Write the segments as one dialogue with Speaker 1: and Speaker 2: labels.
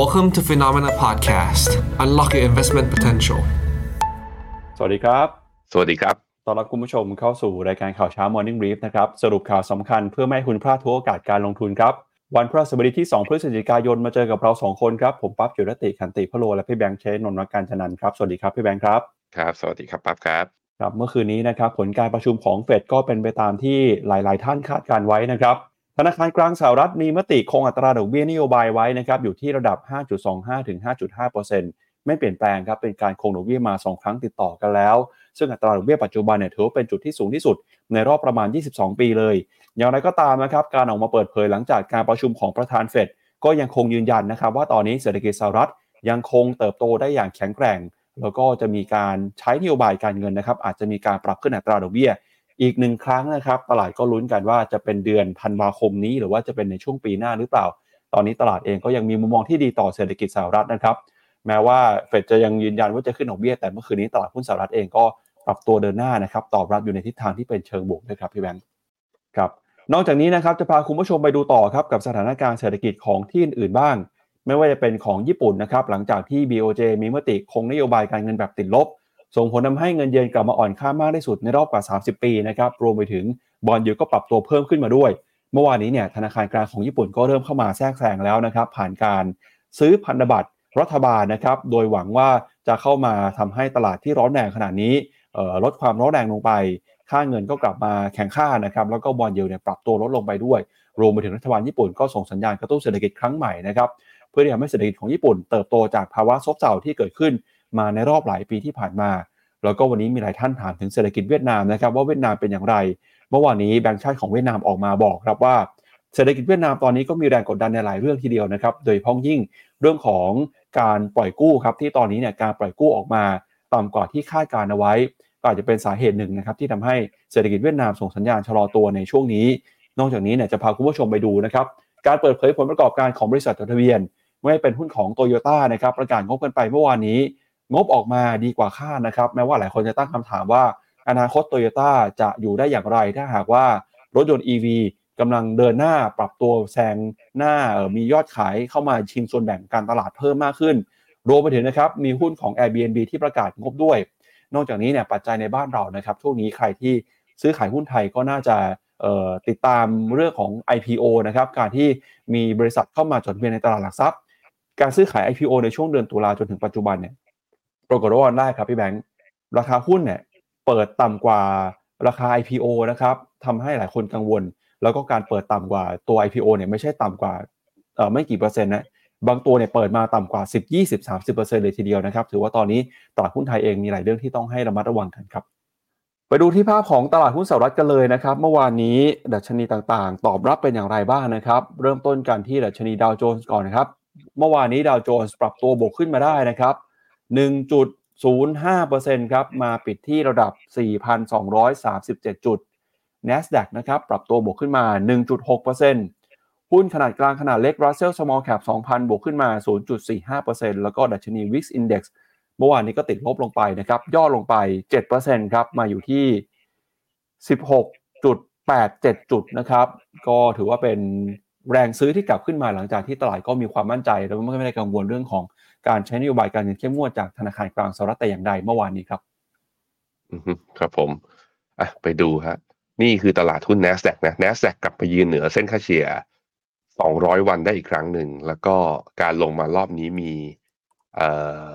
Speaker 1: Welcome to Phenomena Podcast. Unlock your investment potential.
Speaker 2: สวัสดีครับ
Speaker 3: สวัสดีครับ
Speaker 2: ต้อนรับคุณผู้ชมเข้าสู่รายการข่าวเช้า Morning Brief นะครับ สรุปข่าวสำคัญเพื่อไม่ให้คุณพลาดทุกโอกาสการลงทุนครับ วันพฤหัสบดีที่ 2 พฤศจิกายนมาเจอกับเรา 2 คนครับ ผมปั๊บจิรติขันติพะโลและพี่แบงค์เชนนนท์วักการชนันท์ครับ สวัสดีครับพี่แบงค์ครับ
Speaker 3: ครับ สวัสดีครับปั๊บครับ
Speaker 2: ครับเมื่อคืนนี้นะครับผลการประชุมของเฟดก็เป็นไปตามที่หลาย ๆ ท่านคาดการไว้นะครับ ธนาคารกลางสหรัฐมีมติคงอัตราดอกเบี้ยนโยบายไว้นะครับอยู่ที่ระดับ 5.25 ถึง 5.5%ไม่เปลี่ยนแปลงครับเป็นการคงดอกเบี้ยมา 2 ครั้งติดต่อกันแล้ว ซึ่งอัตราดอกเบี้ยปัจจุบันเนี่ยถือว่าเป็นจุดที่สูงที่สุด ในรอบประมาณ 22 ปีเลย อย่างไรก็ตามนะครับการออกมาเปิดเผยหลังจากการประชุมของประธานเฟดก็ยังคงยืนยันนะครับว่าตอนนี้เศรษฐกิจสหรัฐยังคงเติบโตได้อย่างแข็งแกร่ง แล้วก็จะมีการใช้นโยบายการเงินนะครับอาจจะมีการปรับขึ้นอัตราดอกเบี้ย อีกหนึ่งครั้งนะครับ ตลาดก็ลุ้นกันว่าจะเป็นเดือนธันวาคมนี้ หรือว่าจะเป็นในช่วงปีหน้าหรือเปล่า ตอนนี้ตลาดเองก็ยังมีมุมมองที่ดีต่อเศรษฐกิจสหรัฐนะครับ แม้ว่าเฟดจะยังยืนยันว่าจะขึ้นดอกเบี้ยแต่เมื่อคืนนี้ตลาดหุ้นสหรัฐเองก็ปรับตัวเดินหน้านะครับตอบรับอยู่ในทิศทางที่เป็นเชิงบวกด้วยครับพี่แบงค์ครับนอกจากนี้นะครับจะพาคุณผู้ชมไปดูต่อครับกับสถานการณ์เศรษฐกิจของที่อื่นๆบ้าง ไม่ว่าจะเป็นของญี่ปุ่นนะครับหลังจากที่ BOJ มีมติคงนโยบายการเงินแบบติดลบ ส่งผลทำให้เงินเยนกลับมาอ่อนค่ามากที่สุดในรอบกว่า 30 ปีนะครับรวมไปถึงบอลยูก็ปรับตัวเพิ่มขึ้นมาด้วย เมื่อวานนี้เนี่ยธนาคารกลางของญี่ปุ่นก็เริ่มเข้ามาแทรกแซงแล้วนะครับผ่านการซื้อพันธบัตรรัฐบาลนะครับโดยหวังว่าจะเข้ามาทำให้ตลาดที่ร้อนแรงขนาดนี้ลดความร้อนแรงลงไป ค่าเงินก็กลับมาแข็งค่านะครับแล้วก็บอลยูเนี่ยปรับตัวลดลงไปด้วย รวมไปถึงรัฐบาลญี่ปุ่นก็ส่งสัญญาณกระตุ้นเศรษฐกิจครั้งใหม่นะครับเพื่อที่จะให้เศรษฐกิจของญี่ปุ่นเติบโตจากภาวะซบเซาที่เกิดขึ้น มาในรอบหลายปีที่ผ่านมา แล้วก็วันนี้มีหลายท่านถามถึงเศรษฐกิจเวียดนามนะครับว่าเวียดนามเป็นอย่างไร เมื่อวานนี้แบงก์ชาติของเวียดนามออกมาบอกครับว่าเศรษฐกิจเวียดนามตอนนี้ก็มีแรงกดดันในหลายเรื่องทีเดียวนะครับ โดยพ้องยิ่งเรื่องของการปล่อยกู้ครับที่ตอนนี้เนี่ยการปล่อยกู้ออกมาต่ำกว่าที่คาดการเอาไว้ ก็อาจจะเป็นสาเหตุหนึ่งนะครับที่ทำให้เศรษฐกิจเวียดนามส่งสัญญาณชะลอตัวในช่วงนี้ นอกจากนี้เนี่ยจะพาคุณผู้ชมไปดูนะครับการเปิดเผยผลประกอบการของบริษัทจดทะเบียนไม่เป็นหุ้นของโตโยต้านะครับประกาศงบกันไปเมื่อวานนี้ งบออกมาดีกว่าคาดนะครับ แม้ว่าหลายคนจะตั้งคำถามว่า อนาคตโตโยต้าจะอยู่ได้อย่างไร ถ้าหากว่ารถยนต์ EV กำลังเดินหน้าปรับตัวแซงหน้ามียอดขายเข้ามาชิงส่วนแบ่งการตลาดเพิ่มมากขึ้น รวมไปถึงนะครับมีหุ้นของ Airbnb ที่ประกาศงบด้วย นอกจากนี้เนี่ยปัจจัยในบ้านเรานะครับช่วงนี้ใครที่ซื้อขายหุ้นไทยก็น่าจะติดตามเรื่องของ IPO นะครับการที่มีบริษัทเข้ามาจดทะเบียนในตลาดหลักทรัพย์ การซื้อขาย IPO ในช่วงเดือนตุลาจนถึงปัจจุบันเนี่ย ปรากฏว่าวันแรกครับพี่แบงค์ราคาหุ้นเนี่ยเปิดต่ำกว่าราคา IPO นะครับทำให้หลายคนกังวล แล้วก็การเปิดต่ำกว่าตัว IPO เนี่ยไม่ใช่ต่ำกว่าเอ่อไม่กี่เปอร์เซ็นต์นะบางตัวเนี่ยเปิดมาต่ำกว่า 10 20 30เปอร์เซ็นต์เลยทีเดียวนะครับถือว่าตอนนี้ตลาดหุ้นไทยเองมีหลายเรื่องที่ต้องให้ระมัดระวังกันครับไปดูที่ภาพของตลาดหุ้นสหรัฐกันเลยนะครับเมื่อวานนี้ดัชนีต่างๆ ตอบรับเป็นอย่างไรบ้างนะครับ เริ่มต้นกันที่ดัชนีดาวโจนส์ก่อนนะครับเมื่อวานนี้ดาวโจนส์ปรับตัวบวกขึ้นมาได้นะครับ 1.05%ครับมาปิดที่ระดับ 4,237 จุด NASDAQ นะครับปรับตัวบวกขึ้นมา 1.6%หุ้นขนาดกลางขนาดเล็ก Russell Small Cap 2,000 บวกขึ้นมา 0.45%แล้วก็ดัชนี Wix Index เมื่อวานนี้ก็ติดลบลงไปนะครับ ย่อลงไป 7%ครับ มาอยู่ที่ 16.87 จุดนะครับ ก็ถือว่าเป็นแรงซื้อที่กลับขึ้นมาหลังจากที่ตลาดก็มีความมั่นใจ แล้วไม่ได้กังวลเรื่องของ การใช้นโยบายการเงินเข้มงวดจากธนาคารกลางสหรัฐแต่อย่างใดเมื่อวานนี้ครับ
Speaker 3: ครับผมอะไปดูฮะนี่คือตลาดหุ้น NASDAQ นะ NASDAQ กลับไปยืนเหนือเส้นค่าเฉลี่ย 200 วันได้อีกครั้งหนึ่ง แล้วก็การลงมารอบนี้มีเอ่อ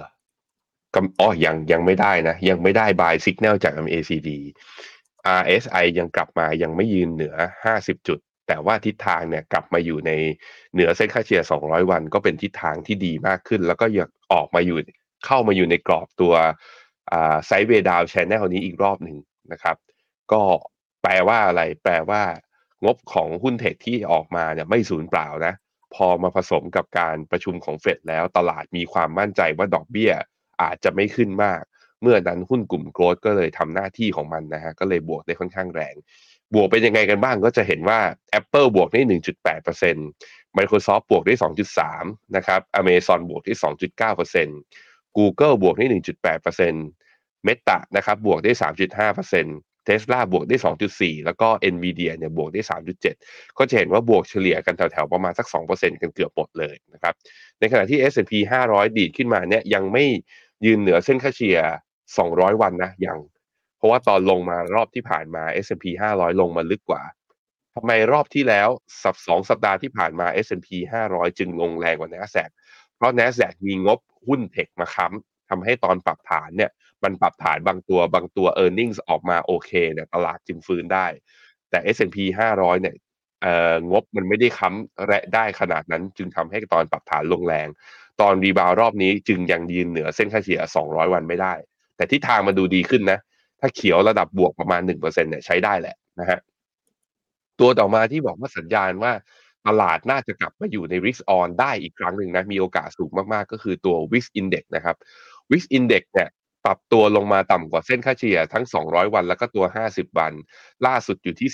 Speaker 3: กำอ๋อยังยังไม่ได้นะ ยังไม่ได้ buy signal จาก MACD RSI ยังกลับมายังไม่ยืนเหนือ 50 จุด แต่ว่าทิศทางเนี่ยกลับมาอยู่ในเหนือเส้นค่าเฉลี่ย 200 วัน ก็เป็นทิศทางที่ดีมากขึ้น แล้วก็ยังออกมาอยู่เข้ามาอยู่ในกรอบตัว sideway down channel นี้อีกรอบหนึ่งนะครับ ก็แปลว่าอะไร แปลว่างบของหุ้นเทคที่ออกมาเนี่ยไม่สูญเปล่านะ พอมาผสมกับการประชุมของเฟดแล้วตลาดมีความมั่นใจว่าดอกเบี้ยอาจจะไม่ขึ้นมาก เมื่อนั้นหุ้นกลุ่มโกลด์ก็เลยทำหน้าที่ของมันนะฮะก็เลยบวกได้ค่อนข้างแรง บวกเป็นยังไงกันบ้างก็จะเห็นว่า Apple บวกได้ 1.8% Microsoft บวกได้ 2.3 นะครับ Amazon บวกได้ 2.9% Google บวกได้ 1.8% Meta นะครับบวกได้ 3.5%เทสลาบวกได้ 2.4 แล้วก็ NVIDIA เนี่ยบวกได้ 3.7 ก็จะเห็นว่าบวกเฉลี่ยกันแถวๆ ประมาณสัก 2%กันเกือบหมดเลยนะครับ ในขณะที่ S&P 500 ดีดขึ้นมาเนี่ยยังไม่ยืนเหนือเส้นค่าเฉลี่ย 200 วันนะยัง เพราะว่าตอนลงมารอบที่ผ่านมา S&P 500 ลงมาลึกกว่าทำไมรอบที่แล้วสัปสองสัปดาห์ที่ผ่านมา S&P 500 จึงลงแรงกว่า NASDAQ เพราะ NASDAQ มีงบหุ้นเทคมาค้ำทำให้ตอนปรับฐานเนี่ย มันปรับฐานบางตัวบางตัว e a r n i n g ออกมาโอเคเนี่ยตลาดจึงฟื้นได้ แต่ S&P 500 เนี่ยงบมันไม่ได้ค้ำแระได้ขนาดนั้น จึงทำให้ตอนปรับฐานลงแรง ตอนรีบาวรอบนี้จึงยังยืนเหนือเส้นค่าเฉลี่ย 200 วันไม่ได้ แต่ที่ทางมาดูดีขึ้นนะ ถ้าเขียวระดับบวกประมาณ1%เนี่ยใช้ได้แหละนะฮะตัวต่อมาที่บอกว่าสัญญาณว่าตลาดน่าจะกลับมาอยู่ใน risk on ได้อีกครั้งหนึ่งนะมีโอกาสสูงมากๆ ก็คือตัว Wix Index นะครับ Wix Index เนี่ยปรับตัวลงมาต่ำกว่าเส้นค่าเฉลี่ยทั้ง 200 วันแล้วก็ตัว 50 วัน ล่าสุดอยู่ที่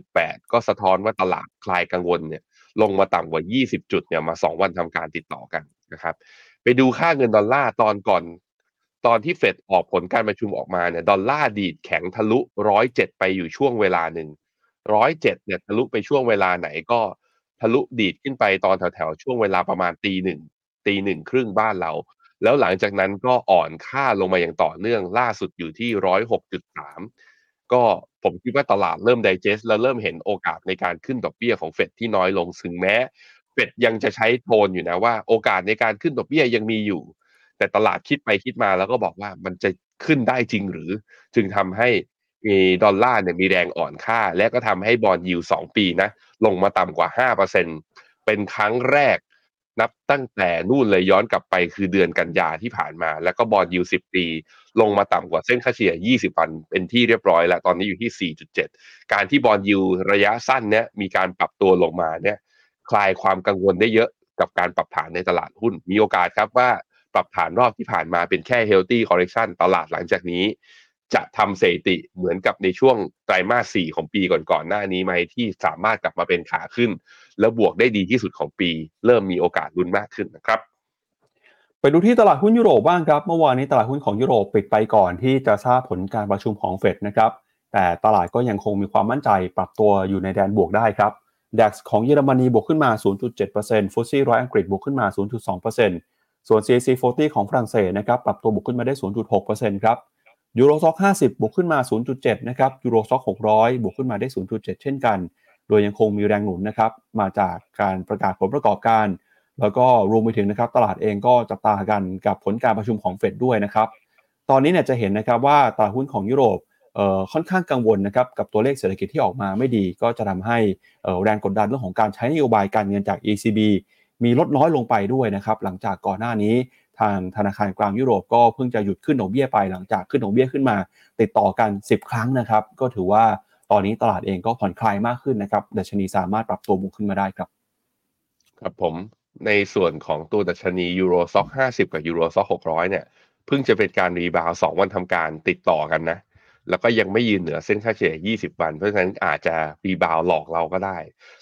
Speaker 3: 16.8 ก็สะท้อนว่าตลาดคลายกังวลเนี่ยลงมาต่ำกว่า 20 จุดเนี่ยมา 2 วันทำการติดต่อกันนะครับ ไปดูค่าเงินดอลลาร์ตอนก่อน ตอนที่เฟดออกผลการประชุมออกมาเนี่ยดอลลาร์ดีดแข็งทะลุ107ไปอยู่ช่วงเวลาหนึ่ง107เจ็ดเนี่ยทะลุไปช่วงเวลาไหนก็ทะลุดีดขึ้นไปตอนแถวๆ ช่วงเวลาประมาณตีหนึ่งตีหนึ่งครึ่งบ้านเรา แล้วหลังจากนั้นก็อ่อนค่าลงมาอย่างต่อเนื่องล่าสุดอยู่ที่ร้อยหกจุดสามก็ผมคิดว่าตลาดเริ่ม d ด g e s t แล้วเริ่มเห็นโอกาสในการขึ้นดอกเบี้ยของเฟดที่น้อยลงถึงแม้เฟดยังจะใช้โทนอยู่นะว่า โอกาสในการขึ้นดอกเบี้ยยังมีอยู่ แต่ตลาดคิดไปคิดมาแล้วก็บอกว่ามันจะขึ้นได้จริงหรือ จึงทำให้มีดอลลาร์เนี่ยมีแรงอ่อนค่า และก็ทำให้บอลยิวสองปีนะลงมาต่ำกว่าห้าเปอร์เซ็นเป็นครั้งแรก นับตั้งแต่นู่นเลยย้อนกลับไปคือเดือนกันยาที่ผ่านมา แล้วก็บอลยูสิบปี ลงมาต่ำกว่าเส้นค่าเฉลี่ย 20 วันเป็นที่เรียบร้อยแล้ว ตอนนี้อยู่ที่ 4.7 การที่บอลยูระยะสั้นเนี้ยมีการปรับตัวลงมาเนี่ยคลายความกังวลได้เยอะกับการปรับฐานในตลาดหุ้นมีโอกาสครับว่า ปรับฐานรอบที่ผ่านมาเป็นแค่ healthy correction ตลาดหลังจากนี้ จะทำสถิติเหมือนกับในช่วงไตรมาส4ของปีก่อนๆหน้านี้ไหมที่สามารถกลับมาเป็นขาขึ้น แล้วบวกได้ดีที่สุดของปี เริ่มมีโอกาสลุ้นมากขึ้นนะครับ
Speaker 2: ไปดูที่ตลาดหุ้นยุโรปบ้างครับ เมื่อวานนี้ตลาดหุ้นของยุโรปปิดไปก่อนที่จะทราบผลการประชุมของเฟดนะครับ แต่ตลาดก็ยังคงมีความมั่นใจปรับตัวอยู่ในแดนบวกได้ครับ DAX ของเยอรมนีบวกขึ้นมา 0.7%ฟุตซี่ร้อยอังกฤษบวกขึ้นมา 0.2% ส่วน CAC 40 ของฝรั่งเศสนะครับปรับตัวบวกขึ้นมาได้ 0.6%ครับยูโรซ็อก50 บวกขึ้นมา 0.7 นะครับยูโรซ็อก600 บวกขึ้นมาได้ 0.7 เช่นกัน โดยยังคงมีแรงหนุนนะครับมาจากการประกาศผลประกอบการ แล้วก็รวมไปถึงนะครับตลาดเองก็จับตากันกับผลการประชุมของเฟดด้วยนะครับตอนนี้เนี่ยจะเห็นนะครับว่าตลาดหุ้นของยุโรปค่อนข้างกังวลนะครับกับตัวเลขเศรษฐกิจที่ออกมาไม่ดี ก็จะทำให้แรงกดดันเรื่องของการใช้นโยบายการเงินจาก ECB มีลดน้อยลงไปด้วยนะครับหลังจากก่อนหน้านี้ทางธนาคารกลางยุโรปก็เพิ่งจะหยุดขึ้นดอกเบี้ยไปหลังจากขึ้นดอกเบี้ยขึ้นมา ติดต่อกัน 10 ครั้งนะครับ ก็ถือว่าตอนนี้ตลาดเองก็ผ่อนคลายมากขึ้นนะครับดัชนีสามารถปรับตัวบวกขึ้นมาได้ครับ
Speaker 3: ครับผมในส่วนของตัวดัชนี Euro Stoxx 50กับ Euro Stoxx 600เนี่ยเพิ่งจะเป็นการ rebound สองวันทำการติดต่อกันนะ แล้วก็ยังไม่ยืนเหนือเส้นค่าเฉลี่ย 20 วัน เพราะฉะนั้นอาจจะ rebound หลอกเราก็ได้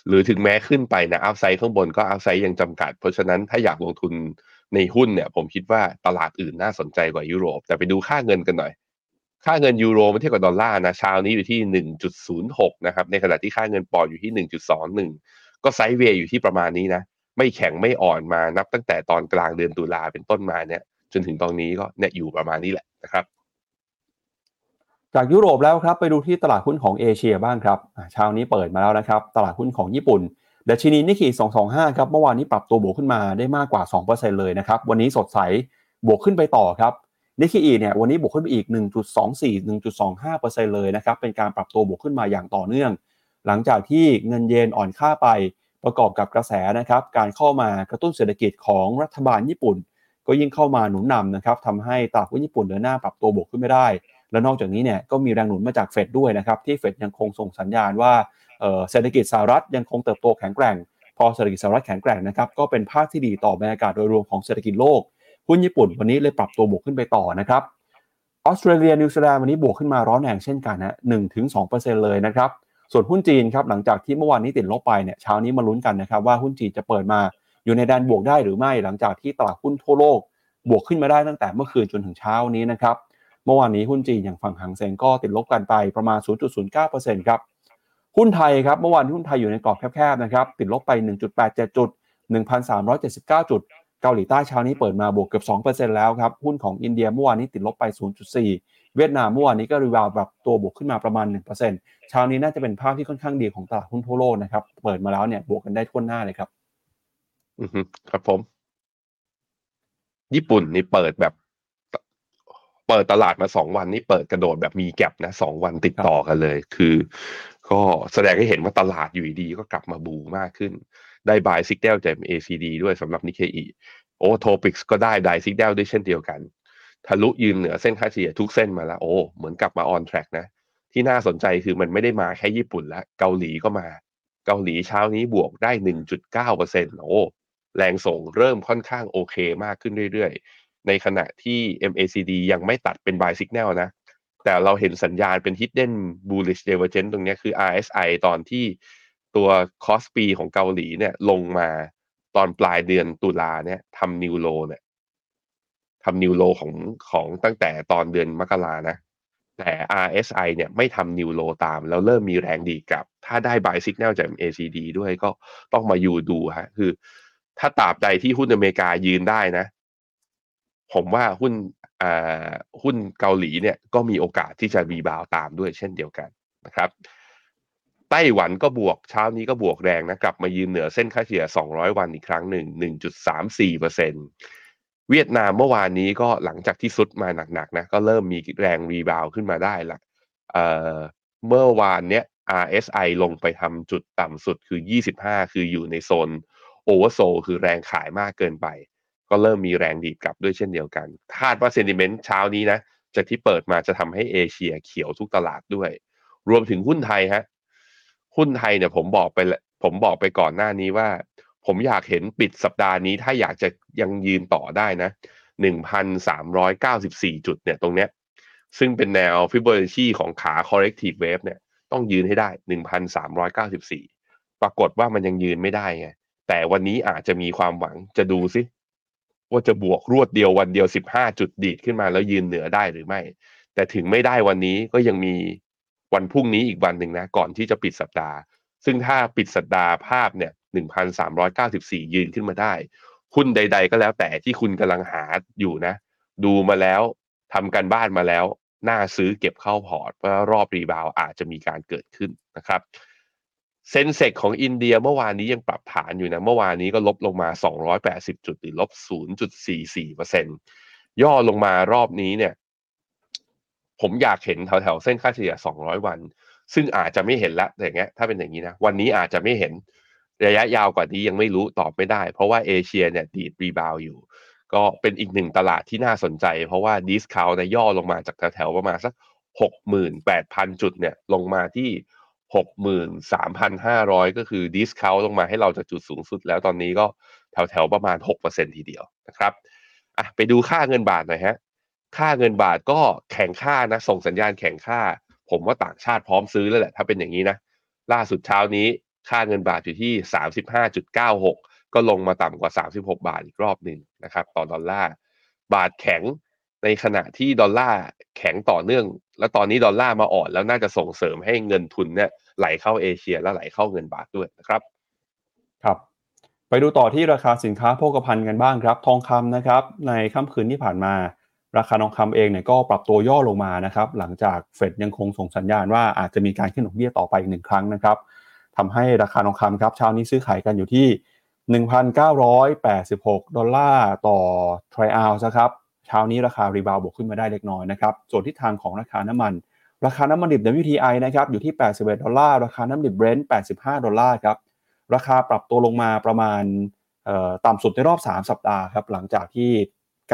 Speaker 3: หรือถึงแม้ขึ้นไปนะ upside ข้างบนก็ upside ยังจำกัด เพราะฉะนั้นถ้าอยากลงทุนในหุ้นเนี่ยผมคิดว่าตลาดอื่นน่าสนใจกว่ายุโรป แต่ไปดูค่าเงินกันหน่อย ค่าเงินยูโรเทียบกับดอลลาร์นะเช้านี้อยู่ที่ 1.06 นะครับ ในขณะที่ค่าเงินปอนด์อยู่ที่ 1.21 ก็ sideway อยู่ที่ประมาณนี้นะ ไม่แข็งไม่อ่อนมานับตั้งแต่ตอนกลางเดือนตุลาเป็นต้นมาเนี่ยจนถึงตอนนี้ก็เนี่ยอยู่ประมาณนี้แหละนะครับ
Speaker 2: จากยุโรปแล้วครับไปดูที่ตลาดหุ้นของเอเชียบ้างครับเช้านี้เปิดมาแล้วนะครับ ตลาดหุ้นของญี่ปุ่นดัชนีนิกเกิ225 ครับ เมื่อวานนี้ปรับตัวบวกขึ้นมาได้มากกว่า 2%เลยนะครับ วันนี้สดใสบวกขึ้นไปต่อครับนิกเกิเนี่ยวันนี้บวกขึ้นไปอีก 1.24 1.25%เลยนะครับ เป็นการปรับตัวบวกขึ้นมาอย่างต่อเนื่อง หลังจากที่เงินเยนอ่อนค่าไปประกอบกับกระแสนะครับ การเข้ามากระตุ้นเศรษฐกิจของรัฐบาลญี่ปุ่น ก็ยิ่งเข้ามาหนุนนำนะครับทำให้ตลาดหุ้นญี่ปุ่นเดินหน้าปรับตัวบวกขึ้นไม่ได้ และนอกจากนี้เนี่ยก็มีแรงหนุนมาจากเฟดด้วยนะครับที่เฟดยังคงส่งสัญญาณว่าเศรษฐกิจสหรัฐยังคงเติบโตแข็งแกร่ง พอเศรษฐกิจสหรัฐแข็งแกร่งนะครับก็เป็นภาพที่ดีต่อบรรยากาศโดยรวมของเศรษฐกิจโลกหุ้นญี่ปุ่นวันนี้เลยปรับตัวบวกขึ้นไปต่อนะครับออสเตรเลียนิวซีแลนด์วันนี้บวกขึ้นมาร้อนแรงเช่นกันนะหนึ่งถึงสองเปอร์เซ็นต์เลยนะครับส่วนหุ้นจีนครับหลังจากที่เมื่อวานนี้ติดลบไปเนี่ยเช้านี้มาลุ้นกันนะครับว่าหุ้นจีนจะเปิดมาอยู่ในแดนบวกได้หรือไม่หลังจากที่ตลาดหุ้นทั่วโลก บวกขึ้นมาได้ตั้งแต่เมื่อคืนจนถึงเช้านี้นะครับ เมื่อวานนี้หุ้นจีนอย่างฝั่งหางเซงก็ติดลบกันไปประมาณ 0.09%ครับหุ้นไทยครับเมื่อวานหุ้นไทยอยู่ในกรอบแคบๆนะครับติดลบไป 1.87 จุด 1,379 จุด เกาหลีใต้เช้านี้เปิดมาบวกเกือบ 2%แล้วครับหุ้นของอินเดียเมื่อวานนี้ติดลบไป 0.4 เวียดนามเมื่อวานนี้ก็รีวาวแบบตัวบวกขึ้นมาประมาณ 1%เช้านี้น่าจะเป็นภาพที่ค่อนข้างดีของตลาดหุ้นทั่วโลกนะครับเปิดมาแล้วเนี่ยบวกกันได้ทั่วหน้าเลยครับ
Speaker 3: อือครับผม ญี่ปุ่นนี่เปิดแบบ เปิดตลาดมาสองวันนี่เปิดกระโดดแบบมี gap นะสองวันติดต่อกันเลย คือ ก็แสดงให้เห็นว่าตลาดอยู่ดีๆก็กลับมา bull มากขึ้น ได้ buy signal จาก MACD ด้วยสำหรับนิเคอิ TOPIX ก็ได้ buy signal ด้วยเช่นเดียวกันทะลุยืนเหนือเส้นค่าเฉลี่ยทุกเส้นมาแล้วโอ้เหมือนกลับมา on track นะ ที่น่าสนใจคือมันไม่ได้มาแค่ญี่ปุ่นแล้วเกาหลีก็มา เกาหลีเช้านี้บวกได้ 1.9เปอร์เซ็นต์โอ้แรงส่งเริ่มค่อนข้างโอเคมากขึ้นเรื่อยๆ ในขณะที่ MACD ยังไม่ตัดเป็น buy signal นะ แต่เราเห็นสัญญาณเป็น hidden bullish divergence ตรงนี้คือ RSI ตอนที่ตัว KOSPI ของเกาหลีเนี่ยลงมาตอนปลายเดือนตุลาเนี่ยทำ new low เนี่ยทำ new low ของของตั้งแต่ตอนเดือนมกรานะ แต่ RSI เนี่ยไม่ทำ new low ตาม แล้วเริ่มมีแรงดีดกลับ ถ้าได้ buy signal จาก MACD ด้วยก็ต้องมาอยู่ดูฮะคือถ้าตราบใดที่หุ้นอเมริกายืนได้นะ ผมว่าหุ้นอ่าหุ้นเกาหลีเนี่ยก็มีโอกาสที่จะรีบาวตามด้วยเช่นเดียวกันนะครับไต้หวันก็บวกเช้านี้ก็บวกแรงนะกลับมายืนเหนือเส้นค่าเฉลี่ย 200 วันอีกครั้งหนึ่ง 1.34เปอร์เซ็นเวียดนามเมื่อวานนี้ก็หลังจากที่ซุดมาหนักๆนะก็เริ่มมีแรงรีบาวขึ้นมาได้ละเเมื่อวานเนี้ย RSI ลงไปทำจุดต่ำสุดคือ 25 คืออยู่ในโซนโอเวอร์โซคือแรงขายมากเกินไป ก็เริ่มมีแรงดีดกลับด้วยเช่นเดียวกัน คาดว่าเซนติเมนต์เช้านี้นะจากที่เปิดมาจะทำให้เอเชียเขียวทุกตลาดด้วย รวมถึงหุ้นไทยฮะหุ้นไทยเนี่ยผมบอกไปแล้วผมบอกไปก่อนหน้านี้ว่า ผมอยากเห็นปิดสัปดาห์นี้ถ้าอยากจะยังยืนต่อได้นะ1,394 จุดเนี่ยตรงเนี้ยซึ่งเป็นแนวฟิบ o นัชชีของขา corrective wave เนี่ยต้องยืนให้ได้ 1,394 ปรากฏว่ามันยังยืนไม่ได้ไงแต่วันนี้อาจจะมีความหวังจะดูซิ ว่าจะบวกรวดเดียววันเดียว 15 จุดดีดขึ้นมาแล้วยืนเหนือได้หรือไม่ แต่ถึงไม่ได้วันนี้ก็ยังมีวันพรุ่งนี้อีกวันหนึ่งนะ ก่อนที่จะปิดสัปดาห์ ซึ่งถ้าปิดสัปดาห์ภาพเนี่ย 1,394 ยืนขึ้นมาได้หุ้นใด ๆ ก็แล้วแต่ที่คุณกำลังหาอยู่นะ ดูมาแล้วทำการบ้านมาแล้ว น่าซื้อเก็บเข้าพอร์ตเพราะรอบ rebound อาจจะมีการเกิดขึ้นนะครับ SENSEX ของอินเดียเมื่อวานนี้ยังปรับฐานอยู่นะ เมื่อวานนี้ก็ลบลงมา 280 จุดหรือลบ 0.44%ย่อลงมารอบนี้เนี่ย ผมอยากเห็นแถวๆ เส้นค่าเฉลี่ย 200 วัน ซึ่งอาจจะไม่เห็นละอย่างเงี้ยถ้าเป็นอย่างนี้นะ วันนี้อาจจะไม่เห็นระยะยาวกว่านี้ยังไม่รู้ตอบไม่ได้ เพราะว่าเอเชียเนี่ยดีด rebound อยู่ ก็เป็นอีกหนึ่งตลาดที่น่าสนใจ เพราะว่า discount นี่ย่อลงมาจากแถวๆประมาณสัก 68,000 จุดเนี่ยลงมาที่ 63,500 ก็คือ discount ลงมาให้เราจากจุดสูงสุดแล้วตอนนี้ก็แถวๆประมาณ 6%ทีเดียวนะครับอะไปดูค่าเงินบาทหน่อยฮะ ค่าเงินบาทก็แข็งค่านะส่งสัญญาณแข็งค่า ผมว่าต่างชาติพร้อมซื้อแล้วแหละถ้าเป็นอย่างนี้นะ ล่าสุดเช้านี้ค่าเงินบาทอยู่ที่ 35.96 ก็ลงมาต่ำกว่า 36 บาทอีกรอบหนึ่งนะครับต่อดอลลาร์บาทแข็ง ในขณะที่ดอลลาร์แข็งต่อเนื่อง แล้วตอนนี้ดอลลาร์มาอ่อนแล้วน่าจะส่งเสริมให้เงินทุนเนี่ยไหลเข้าเอเชียและไหลเข้าเงินบาทด้วยนะครับ
Speaker 2: ครับ ไปดูต่อที่ราคาสินค้าโภคภัณฑ์กันบ้างครับ ทองคำนะครับ ในค่ำคืนที่ผ่านมา ราคาทองคำเองเนี่ยก็ปรับตัวย่อลงมานะครับ หลังจากเฟดยังคงส่งสัญญาณว่าอาจจะมีการขึ้นดอกเบี้ยต่อไปอีกหนึ่งครั้งนะครับทำให้ราคาทองคำครับเช้านี้ซื้อขายกันอยู่ที่ 1,986 ดอลลาร์ต่อทรอยออนซ์นะครับ เช้านี้ราคา rebound บวกขึ้นมาได้เล็กน้อยนะครับส่วนทิศทางของราคาน้ำมัน ราคาน้ำมันดิบ WTI นะครับอยู่ที่ 81 ดอลลาร์ ราคาน้ำดิบเบรนท์85 ดอลลาร์ครับ ราคาปรับตัวลงมาประมาณต่ำสุดในรอบ 3 สัปดาห์ครับหลังจากที่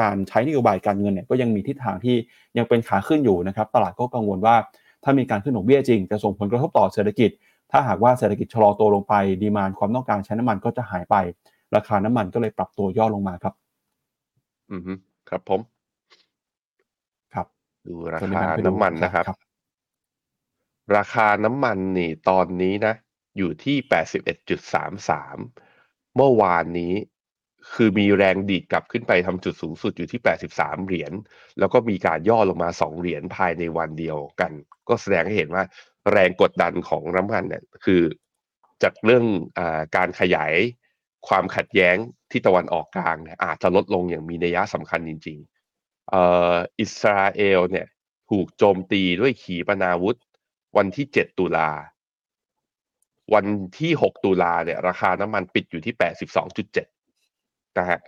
Speaker 2: การใช้นโยบายการเงินเนี่ยก็ยังมีทิศทางที่ยังเป็นขาขึ้นอยู่นะครับตลาดก็กังวลว่าถ้ามีการขึ้นดอกเบี้ยจริง จะส่งผลกระทบต่อเศรษฐกิจ ถ้าหากว่าเศรษฐกิจชะลอตัวลงไป ดีมานความต้องการใช้น้ำมันก็จะหายไป ราคาน้ำมันก็เลยปรับตัวย่อลงมาครับ
Speaker 3: อือฮึ ครับผม
Speaker 2: ครับ
Speaker 3: ดูราคาน้ำมันนะครับ ราคาน้ำมันนี่ตอนนี้นะ อยู่ที่แปดสิบเอ็ดจุดสามสามเมื่อวานนี้คือมีแรงดีดกลับขึ้นไปทำจุดสูงสุดอยู่ที่แปดสิบสามเหรียญ แล้วก็มีการย่อลงมาสองเหรียญภายในวันเดียวกัน ก็แสดงให้เห็นว่า แรงกดดันของน้ำมันเนี่ยคือจากเรื่องอาการขยาย ความขัดแย้งที่ตะวันออกกลางเนี่ยอาจจะลดลงอย่างมีนัยสำคัญจริงๆเอ่ออิสราเอลเนี่ยถูกโจมตีด้วยขีปนาวุธ วันที่ 7 ตุลา วันที่ 6 ตุลาเนี่ยราคาน้ำมันปิดอยู่ที่ 82.7 นะฮะ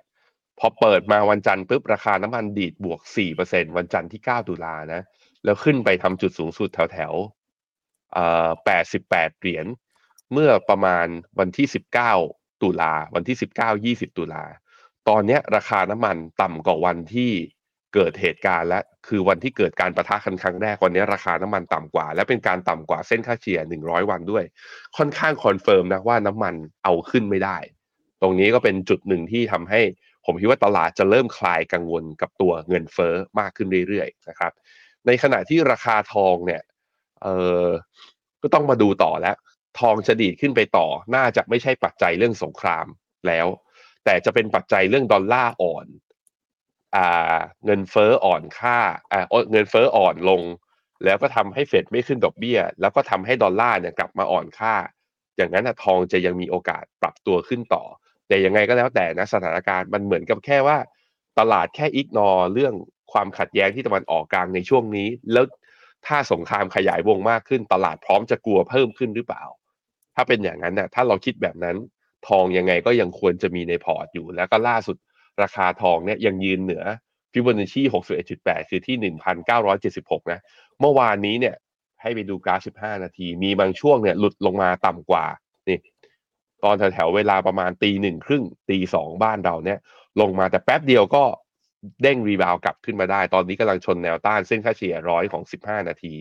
Speaker 3: พอเปิดมาวันจันทร์ปุ๊บราคาน้ำมันดีดบวก 4%วันจันทร์ที่ 9 ตุลานะ แล้วขึ้นไปทำจุดสูงสุดแถวแถวเอ่อ88 เหรียญเมื่อประมาณวันที่ 19 ตุลาวันที่ 19 20 ตุลา ตอนเนี้ยราคาน้ำมันต่ำกว่าวันที่เกิดเหตุการณ์และคือวันที่เกิดการประทะกันครั้งแรกวันนี้ราคาน้ำมันต่ำกว่า และเป็นการต่ำกว่าเส้นค่าเฉลี่ย 100 วันด้วย ค่อนข้าง confirm นะว่าน้ำมันเอาขึ้นไม่ได้ ตรงนี้ก็เป็นจุดหนึ่งที่ทำให้ผมคิดว่าตลาดจะเริ่มคลายกังวลกับตัวเงินเฟ้อมากขึ้นเรื่อยๆนะครับ ในขณะที่ราคาทองเนี่ยเออก็ต้องมาดูต่อแล้ว ทองจะดีดขึ้นไปต่อ น่าจะไม่ใช่ปัจจัยเรื่องสงครามแล้ว แต่จะเป็นปัจจัยเรื่องดอลลาร์อ่อนอ่าเงินเฟ้ออ่อนค่าอ่าเงินเฟ้ออ่อนลง แล้วก็ทำให้เฟดไม่ขึ้นดอกเบี้ย แล้วก็ทำให้ดอลลาร์เนี่ยกลับมาอ่อนค่า อย่างนั้นนะทองจะยังมีโอกาสปรับตัวขึ้นต่อ แต่ยังไงก็แล้วแต่นะสถานการณ์มันเหมือนกับแค่ว่า ตลาดแค่อิกนอเรื่องความขัดแย้งที่ตะวันออกกลางในช่วงนี้ แล้วถ้าสงครามขยายวงมากขึ้นตลาดพร้อมจะกลัวเพิ่มขึ้นหรือเปล่า ถ้าเป็นอย่างนั้นนะ่ะถ้าเราคิดแบบนั้นทองยังไงก็ยังควรจะมีในพอร์ตอยู่ แล้วก็ล่าสุดราคาทองเนี่ยยังยืนเหนือฟิบอนัชชี61.8 คือที่ 1,976 นะ เมื่อวานนี้เนี่ยให้ไปดูกราฟ 15 นาที มีบางช่วงเนี่ยหลุดลงมาต่ำกว่า นี่ ตอนแถวๆเวลาประมาณตีหนึ่งครึ่งตีสองบ้านเราเนี่ย ลงมาแต่แป๊บเดียวก็เด้งรีบาวกลับขึ้นมาได้ ตอนนี้กำลังชนแนวต้านเส้นค่าเฉลี่ยร้อยของ 15 นาที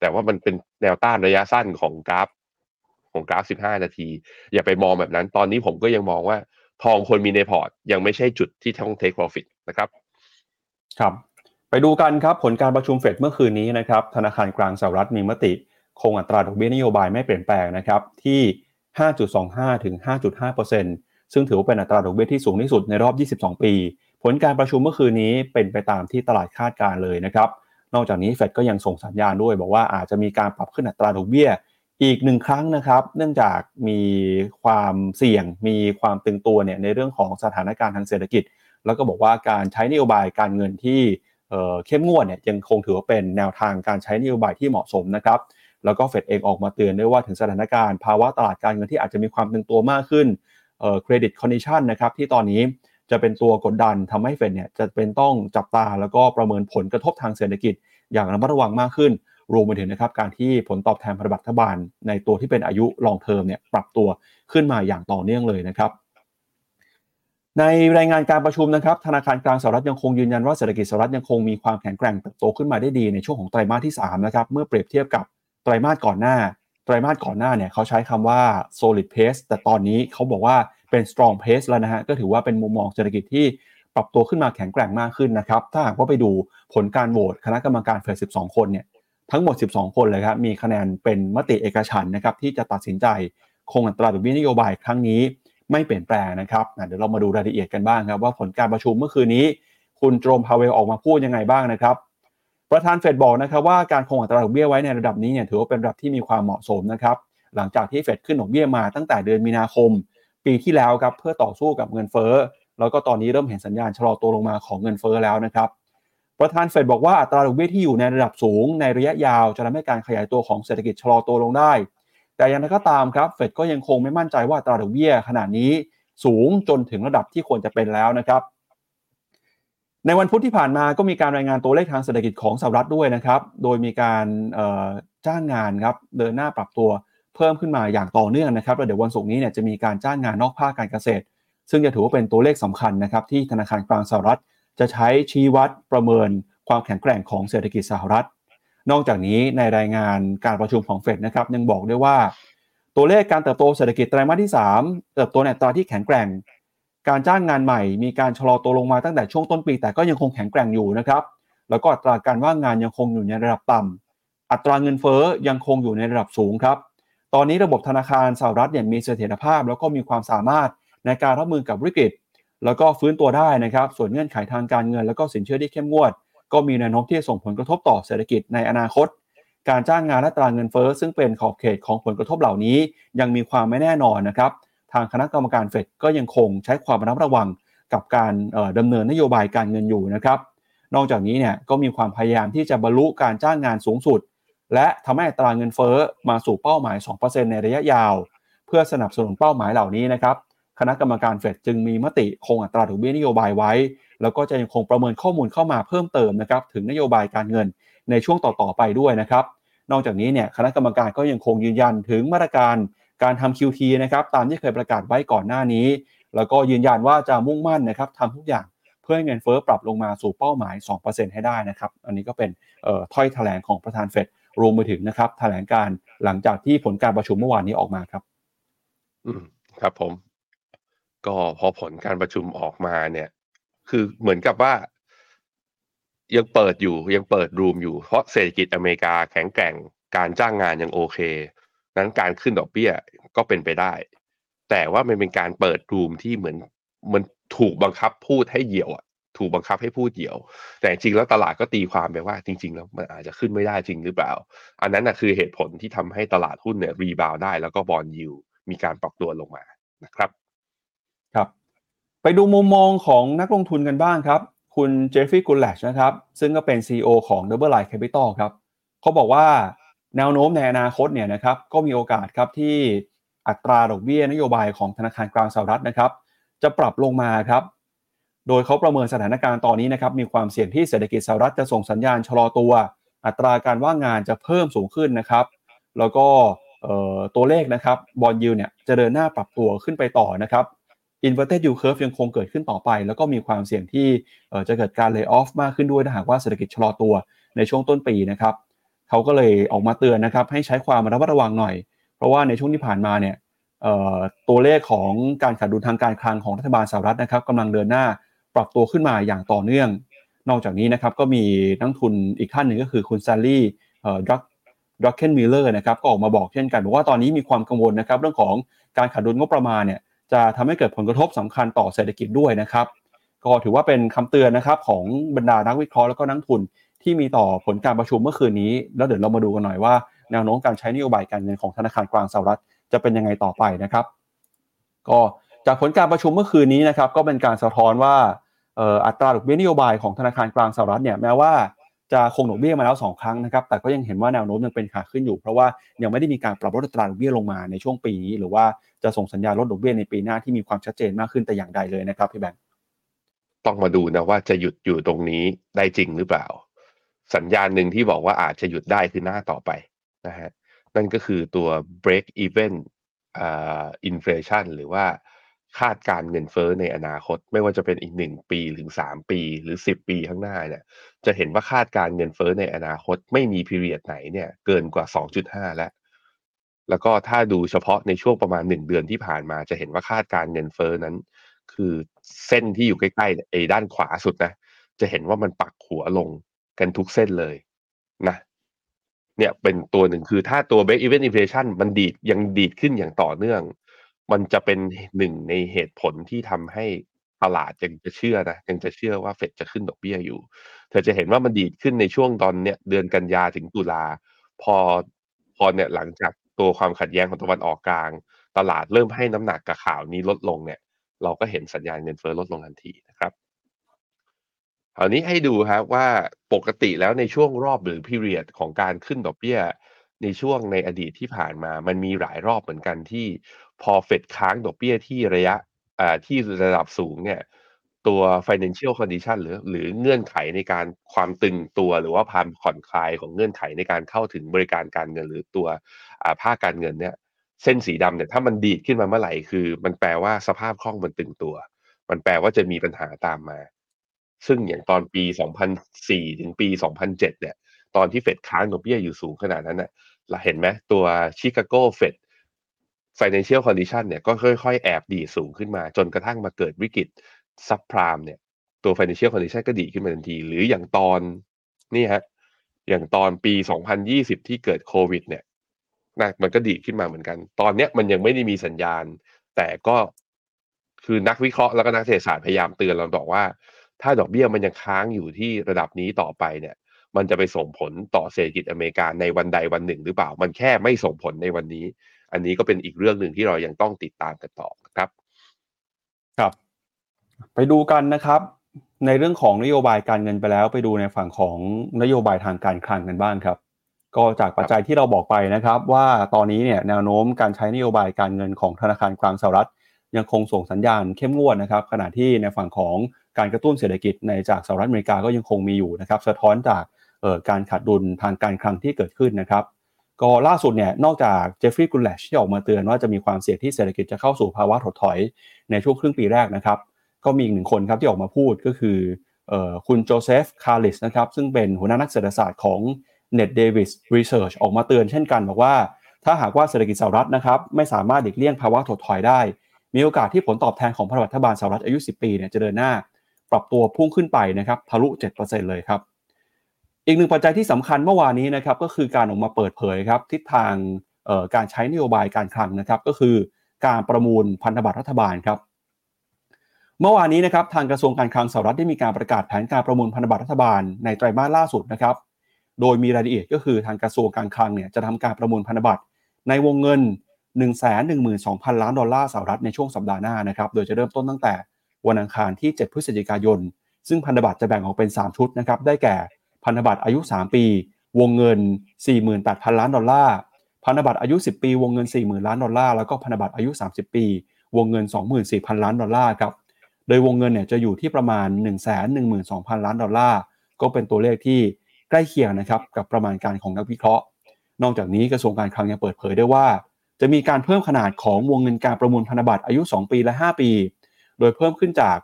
Speaker 3: แต่ว่ามันเป็นแนวต้านระยะสั้นของกราฟ ของกราฟ 15 นาที อย่าไปมองแบบนั้น ตอนนี้ผมก็ยังมองว่าทองควรมีในพอร์ต ยังไม่ใช่จุดที่ต้อง take profit นะครับ
Speaker 2: ครับ ไปดูกันครับผลการประชุมเฟดเมื่อคืนนี้นะครับธนาคารกลางสหรัฐมีมติคงอัตราดอกเบี้ยนโยบายไม่เปลี่ยนแปลงนะครับที่ 5.25 ถึง 5.5%ซึ่งถือว่าเป็นอัตราดอกเบี้ยที่สูงที่สุดในรอบ 22 ปี ผลการประชุมเมื่อคืนนี้เป็นไปตามที่ตลาดคาดการเลยนะครับนอกจากนี้เฟดก็ยังส่งสัญญาณด้วย บอกว่าอาจจะมีการปรับขึ้นอัตราดอกเบี้ย อีกหนึ่งครั้งนะครับ เนื่องจากมีความเสี่ยง มีความตึงตัวเนี่ยในเรื่องของสถานการณ์ทางเศรษฐกิจ แล้วก็บอกว่าการใช้นโยบายการเงินที่เข้มงวดเนี่ยยังคงถือว่าเป็นแนวทางการใช้นโยบายที่เหมาะสมนะครับ แล้วก็เฟดเองออกมาเตือนด้วยว่าถึงสถานการณ์ภาวะตลาดการเงินที่อาจจะมีความตึงตัวมากขึ้น credit condition นะครับที่ตอนนี้จะเป็นตัวกดดันทำให้เฟดเนี่ยจะเป็นต้องจับตาแล้วก็ประเมินผลกระทบทางเศรษฐกิจอย่างระมัดระวังมากขึ้น รวมไปถึงนะครับการที่ผลตอบแทนพันธบัตรรัฐบาล ในตัวที่เป็นอายุลองเทอมเนี่ยปรับตัวขึ้นมาอย่างต่อเนื่องเลยนะครับในรายงานการประชุมนะครับธนาคารกลางสหรัฐยังคงยืนยันว่าเศรษฐกิจสหรัฐยังคงมีความแข็งแกร่งเติบโตขึ้นมาได้ดีในช่วงของไตรมาสที่3นะครับเมื่อเปรียบเทียบกับไตรมาสก่อนหน้า ไตรมาสก่อนหน้าเนี่ยเขาใช้คำว่า solid pace แต่ตอนนี้เขาบอกว่าเป็น strong pace แล้วนะฮะก็ถือว่าเป็นมุมมองเศรษฐกิจที่ปรับตัวขึ้นมาแข็งแกร่งมากขึ้นนะครับถ้าหากว่าไปดูผลการโหวตคณะกรรมการเฟด12 คนเนี่ย ทั้งหมด 12 คนเลยครับมีคะแนนเป็นมติเอกฉันนะครับที่จะตัดสินใจคงอัตราดอกเบี้ยนโยบายครั้งนี้ไม่เปลี่ยนแปลงนะครับเดี๋ยวเรามาดูรายละเอียดกันบ้างครับว่าผลการประชุมเมื่อคืนนี้ คุณโจมพาเวลออกมาพูดยังไงบ้างนะครับ ประธานเฟดบอกนะครับว่าการคงอัตราดอกเบี้ยไว้ในระดับนี้เนี่ยถือว่าเป็นระดับที่มีความเหมาะสมนะครับหลังจากที่เฟดขึ้นดอกเบี้ยมาตั้งแต่เดือนมีนาคม ปีที่แล้วครับเพื่อต่อสู้กับเงินเฟ้อแล้วก็ตอนนี้เริ่มเห็นสัญญาณชะลอตัวลงมาของเงินเฟ้อแล้วนะครับ ประธานเฟดบอกว่าอัตราดอกเบี้ยที่อยู่ในระดับสูงในระยะยาวจะทำให้การขยายตัวของเศรษฐกิจชะลอตัวลงได้ แต่อย่างไรก็ตามครับเฟดก็ยังคงไม่มั่นใจว่าอัตราดอกเบี้ยขนาดนี้สูงจนถึงระดับที่ควรจะเป็นแล้วนะครับ ในวันพุธที่ผ่านมาก็มีการรายงานตัวเลขทางเศรษฐกิจของสหรัฐด้วยนะครับ โดยมีการจ้างงานครับเดินหน้าปรับตัวเพิ่มขึ้นมาอย่างต่อเนื่องนะครับแล้วเดี๋ยววันศุกร์นี้เนี่ยจะมีการจ้างงานนอกภาคการเกษตร ซึ่งจะถือว่าเป็นตัวเลขสำคัญนะครับที่ธนาคารกลางสหรัฐ จะใช้ชี้วัดประเมินความแข็งแกร่งของเศรษฐกิจสหรัฐ นอกจากนี้ในรายงานการประชุมของเฟดนะครับยังบอกด้วยว่า ตัวเลขการเติบโตเศรษฐกิจไตรมาสที่ 3 เติบโตในอัตราที่แข็งแกร่ง การจ้างงานใหม่ มีการชะลอตัวลงมาตั้งแต่ช่วงต้นปี แต่ก็ยังคงแข็งแกร่งอยู่นะครับแล้วก็อัตราการว่างงานยังคงอยู่ในระดับต่ำอัตราเงินเฟ้อยังคงอยู่ในระดับสูงครับ ตอนนี้ระบบธนาคารสหรัฐเนี่ยมีเสถียรภาพ แล้วก็มีความสามารถในการรับมือกับวิกฤต แล้วก็ฟื้นตัวได้นะครับ ส่วนเงื่อนไขทางการเงิน แล้วก็สินเชื่อที่เข้มงวด ก็มีแนวโน้มที่จะส่งผลกระทบต่อเศรษฐกิจในอนาคต การจ้างงานและตราเงินเฟ้อซึ่งเป็นขอบเขตของผลกระทบเหล่านี้ ยังมีความไม่แน่นอนนะครับ ทางคณะกรรมการเฟดก็ยังคงใช้ความระมัดระวังกับการดำเนินนโยบายการเงินอยู่นะครับนอกจากนี้เนี่ยก็มีความพยายามที่จะบรรลุการจ้างงานสูงสุด และทำให้ตราเงินเฟ้อมาสู่เป้าหมาย 2%ในระยะยาว เพื่อสนับสนุนเป้าหมายเหล่านี้นะครับ คณะกรรมการเฟดจึงมีมติคงอัตราดอกเบี้ยนโยบายไว้ แล้วก็จะยังคงประเมินข้อมูลเข้ามาเพิ่มเติมนะครับถึงนโยบายการเงินในช่วงต่อๆไปด้วยนะครับ นอกจากนี้เนี่ยคณะกรรมการก็ยังคงยืนยันถึงมาตรการการทำ QT นะครับตามที่เคยประกาศไว้ก่อนหน้านี้ แล้วก็ยืนยันว่าจะมุ่งมั่นนะครับทำทุกอย่างเพื่อให้เงินเฟ้อปรับลงมาสู่เป้าหมาย 2%ให้ได้นะครับ อันนี้ก็เป็นถ้อยแถลงของประธานเฟดรวมไปถึงนะครับแถลงการหลังจากที่ผลการประชุมเมื่อวานนี้ออกมาครับ
Speaker 3: อืมครับผม ก็พอผลการประชุมออกมาเนี่ย คือเหมือนกับว่า ยังเปิดอยู่ยังเปิดรูมอยู่ เพราะเศรษฐกิจอเมริกาแข็งแกร่งการจ้างงานยังโอเค นั้นการขึ้นดอกเบี้ยก็เป็นไปได้ แต่ว่ามันเป็นการเปิดรูมที่เหมือนมันถูกบังคับพูดให้เหี่ยวอะถูกบังคับให้พูดเหี่ยว แต่จริงแล้วตลาดก็ตีความไปว่า จริง ๆ แล้วมันอาจจะขึ้นไม่ได้จริงหรือเปล่า อันนั้นนะคือเหตุผลที่ทำให้ตลาดหุ้นเนี่ยรีบาวได้แล้วก็บอลยูมีการปรับตัวลงมานะครับ
Speaker 2: ไปดูมุมมองของนักลงทุนกันบ้างครับ คุณเจฟฟี่กุลแลชนะครับ ซึ่งก็เป็น CEO ของ Double Line Capital ครับเขาบอกว่าแนวโน้มในอนาคตเนี่ยนะครับก็มีโอกาสครับที่อัตราดอกเบี้ยนโยบายของธนาคารกลางสหรัฐนะครับ จะปรับลงมาครับ โดยเขาประเมินสถานการณ์ตอนนี้นะครับมีความเสี่ยงที่เศรษฐกิจสหรัฐจะส่งสัญญาณชะลอตัว อัตราการว่างงานจะเพิ่มสูงขึ้นนะครับ แล้วก็ตัวเลขนะครับบอลยูเนี่ยจะเดินหน้าปรับตัวขึ้นไปต่อนะครับ inverted yield curve ยังคงเกิดขึ้นต่อไป แล้วก็มีความเสี่ยงที่จะเกิดการ lay off มากขึ้นด้วยถ้าหากว่าเศรษฐกิจชะลอตัวในช่วงต้นปีนะครับเขาก็เลยออกมาเตือนนะครับให้ใช้ความระมัดระวังหน่อย เพราะว่าในช่วงที่ผ่านมาเนี่ยตัวเลขของการขาดดุลทางการคลังของรัฐบาลสหรัฐนะครับกำลังเดินหน้าปรับตัวขึ้นมาอย่างต่อเนื่อง นอกจากนี้นะครับก็มีนักลงทุนอีกท่านหนึ่งก็คือคุณ Stanley Druck Druckenmiller นะครับก็ออกมาบอกเช่นกันบอกว่าตอนนี้มีความกังวลนะครับเรื่องของการขาดดุลงบประมาณเนี่ย จะทำให้เกิดผลกระทบสำคัญต่อเศรษฐกิจด้วยนะครับ ก็ถือว่าเป็นคำเตือนนะครับของบรรดานักวิเคราะห์แล้วก็นักทุนที่มีต่อผลการประชุมเมื่อคืนนี้ แล้วเดี๋ยวเรามาดูกันหน่อยว่าแนวโน้มการใช้นโยบายการเงินของธนาคารกลางสหรัฐจะเป็นยังไงต่อไปนะครับ ก็จากผลการประชุมเมื่อคืนนี้นะครับ ก็เป็นการสะท้อนว่าอัตราดอกเบี้ยนโยบายของธนาคารกลางสหรัฐเนี่ยแม้ว่า จะคงดอกเบี้ยมาแล้ว 2 ครั้งนะครับ แต่ก็ยังเห็นว่าแนวโน้มยังเป็นขาขึ้นอยู่ เพราะว่ายังไม่ได้มีการปรับลดอัตราดอกเบี้ยลงมาในช่วงปีนี้ หรือว่าจะส่งสัญญาณลดดอกเบี้ยในปีหน้าที่มีความชัดเจนมากขึ้นแต่อย่างใดเลยนะครับพี่แบงค์
Speaker 3: ต้องมาดูนะว่าจะหยุดอยู่ตรงนี้ได้จริงหรือเปล่า สัญญาณหนึ่งที่บอกว่าอาจจะหยุดได้คือหน้าต่อไปนะฮะนั่นก็คือตัว break even อ่า inflation หรือว่า คาดการเงินเฟ้อในอนาคต ไม่ว่าจะเป็นอีกหนึ่งปีหรือสามปีหรือสิบปีข้างหน้าเนี่ย จะเห็นว่าคาดการเงินเฟ้อในอนาคต ไม่มีพีเรียดไหนเนี่ยเกินกว่า2.5แล้วแล้วก็ถ้าดูเฉพาะในช่วงประมาณหนึ่งเดือนที่ผ่านมาจะเห็นว่าคาดการเงินเฟ้อนั้น คือเส้นที่อยู่ใกล้ๆไอ้ด้านขวาสุดนะจะเห็นว่ามันปักหัวลงกันทุกเส้นเลยนะเนี่ยเป็นตัวหนึ่งคือถ้าตัว break even inflation มันดีดยังดีดขึ้นอย่างต่อเนื่อง มันจะเป็นหนึ่งในเหตุผลที่ทำให้ตลาดยังจะเชื่อนะยังจะเชื่อว่าเฟดจะขึ้นดอกเบี้ยอยู่ เธอจะเห็นว่ามันดีดขึ้นในช่วงตอนเนี้ยเดือนกันยาถึงตุลาพอพอเนี่ยหลังจากตัวความขัดแย้งของตะวันออกกลาง ตลาดเริ่มให้น้ำหนักกับข่าวนี้ลดลงเนี่ย เราก็เห็นสัญญาณเงินเฟ้อลดลงทันทีนะครับคราวนี้ให้ดูครับว่าปกติแล้วในช่วงรอบหรือพีเรียดของการขึ้นดอกเบี้ยในช่วงในอดีตที่ผ่านมา มันมีหลายรอบเหมือนกันที่ พอเฟดค้างดอกเบี้ยที่ระยะที่ระดับสูงเนี่ยตัว financial condition หรือหรือเงื่อนไขในการความตึงตัวหรือว่าความผ่อนคลายของเงื่อนไขในการเข้าถึงบริการการเงินหรือตัวอ่าภาคการเงินเนี่ยเส้นสีดำเนี่ยถ้ามันดีดขึ้นมาเมื่อไหร่คือ มันแปลว่าสภาพคล่องมันตึงตัว มันแปลว่าจะมีปัญหาตามมา ซึ่งอย่างตอนปี 2004 ถึงปี 2007 เนี่ย ตอนที่เฟดค้างดอกเบี้ยอยู่สูงขนาดนั้นเนี่ยเราเห็นไหมตัวชิคาโกเฟด financial condition เนี่ยก็ค่อยๆ แอบดีสูงขึ้นมา จนกระทั่งมาเกิดวิกฤตซับพรามเนี่ยตัว financial condition ก็ดีขึ้นมาทันที หรืออย่างตอนนี่ฮะอย่างตอนปี 2020 ที่เกิดโควิด เนี่ยนะมันก็ดีขึ้นมาเหมือนกัน ตอนเนี้ยมันยังไม่ได้มีสัญญาณ แต่ก็คือนักวิเคราะห์แล้วก็นักเศรษฐศาสตร์พยายามเตือนเราบอกว่า ถ้าดอกเบี้ยมันยังค้างอยู่ที่ระดับนี้ต่อไปเนี่ย มันจะไปส่งผลต่อเศรษฐกิจอเมริกาในวันใดวันหนึ่งหรือเปล่า มันแค่ไม่ส่งผลในวันนี้ อันนี้ก็เป็นอีกเรื่องหนึ่งที่เรายังต้องติดตามกันต่อครับ
Speaker 2: ครับ ไปดูกันนะครับ ในเรื่องของนโยบายการเงินไปแล้ว ไปดูในฝั่งของนโยบายทางการคลังกันบ้างครับ ก็จากปัจจัยที่เราบอกไปนะครับ ว่าตอนนี้เนี่ยแนวโน้มการใช้นโยบายการเงินของธนาคารกลางสหรัฐ ยังคงส่งสัญญาณเข้มงวดนะครับ ขณะที่ในฝั่งของการกระตุ้นเศรษฐกิจในจากสหรัฐอเมริกาก็ยังคงมีอยู่นะครับ สะท้อนจากการขาดดุลทางการคลังที่เกิดขึ้นนะครับ ก็ล่าสุดเนี่ยนอกจาก Jeffrey Gundlach ที่ออกมาเตือนว่าจะมีความเสี่ยงที่เศรษฐกิจจะเข้าสู่ภาวะถดถอยในช่วงครึ่งปีแรกนะครับก็มีอีกหนึ่งคนครับที่ออกมาพูดก็คือคุณ Joseph Kalish นะครับซึ่งเป็นหัวหน้านักเศรษฐศาสตร์ของ Ned Davis Research ออกมาเตือนเช่นกันบอกว่า ถ้าหากว่าเศรษฐกิจสหรัฐนะครับไม่สามารถหลีกเลี่ยงภาวะถดถอยได้ มีโอกาสที่ผลตอบแทนของพันธบัตรบาลสหรัฐอายุ 10 ปีเนี่ยจะเดินหน้า ปรับตัวพุ่งขึ้นไปนะครับทะลุ 7%เลยครับ อีกหนึ่งปัจจัยที่สำคัญเมื่อวานนี้นะครับก็คือการออกมาเปิดเผยครับทิศทางการใช้นโยบายการคลังนะครับ ก็คือการประมูลพันธบัตรรัฐบาลครับเมื่อวานนี้นะครับทางกระทรวงการคลังสหรัฐได้มีการประกาศแผนการประมูลพันธบัตรรัฐบาลในไตรมาสล่าสุดนะครับ โดยมีรายละเอียดก็คือทางกระทรวงการคลังเนี่ยจะทำการประมูลพันธบัตรในวงเงิน 1 1 2 0 0 0 ล้านดอลลาร์สหรัฐในช่วงสัปดาห์หน้านะครับโดยจะเริ่มต้นตั้งแต่วันอังคารที่ 7 พฤศจิกายน ซึ่งพันธบัตรจะแบ่งออกเป็น 3 ชุดนะครับได้แก่ พันธบัตรอายุ 3 ปี วงเงิน 48,000 ล้านดอลลาร์พันธบัตรอายุ 10 ปี วงเงิน 40,000 ล้านดอลลาร์แล้วก็พันธบัตรอายุ 30 ปี วงเงิน 24,000 ล้านดอลลาร์ครับโดยวงเงินเนี่ยจะอยู่ที่ประมาณ 112,000 ล้านดอลลาร์ก็เป็นตัวเลขที่ใกล้เคียงนะครับกับประมาณการของนักวิเคราะห์ นอกจากนี้กระทรวงการคลังยังเปิดเผยได้ว่า จะมีการเพิ่มขนาดของวงเงินการประมูลพันธบัตรอายุ 2 ปีและ 5 ปี โดยเพิ่มขึ้นจาก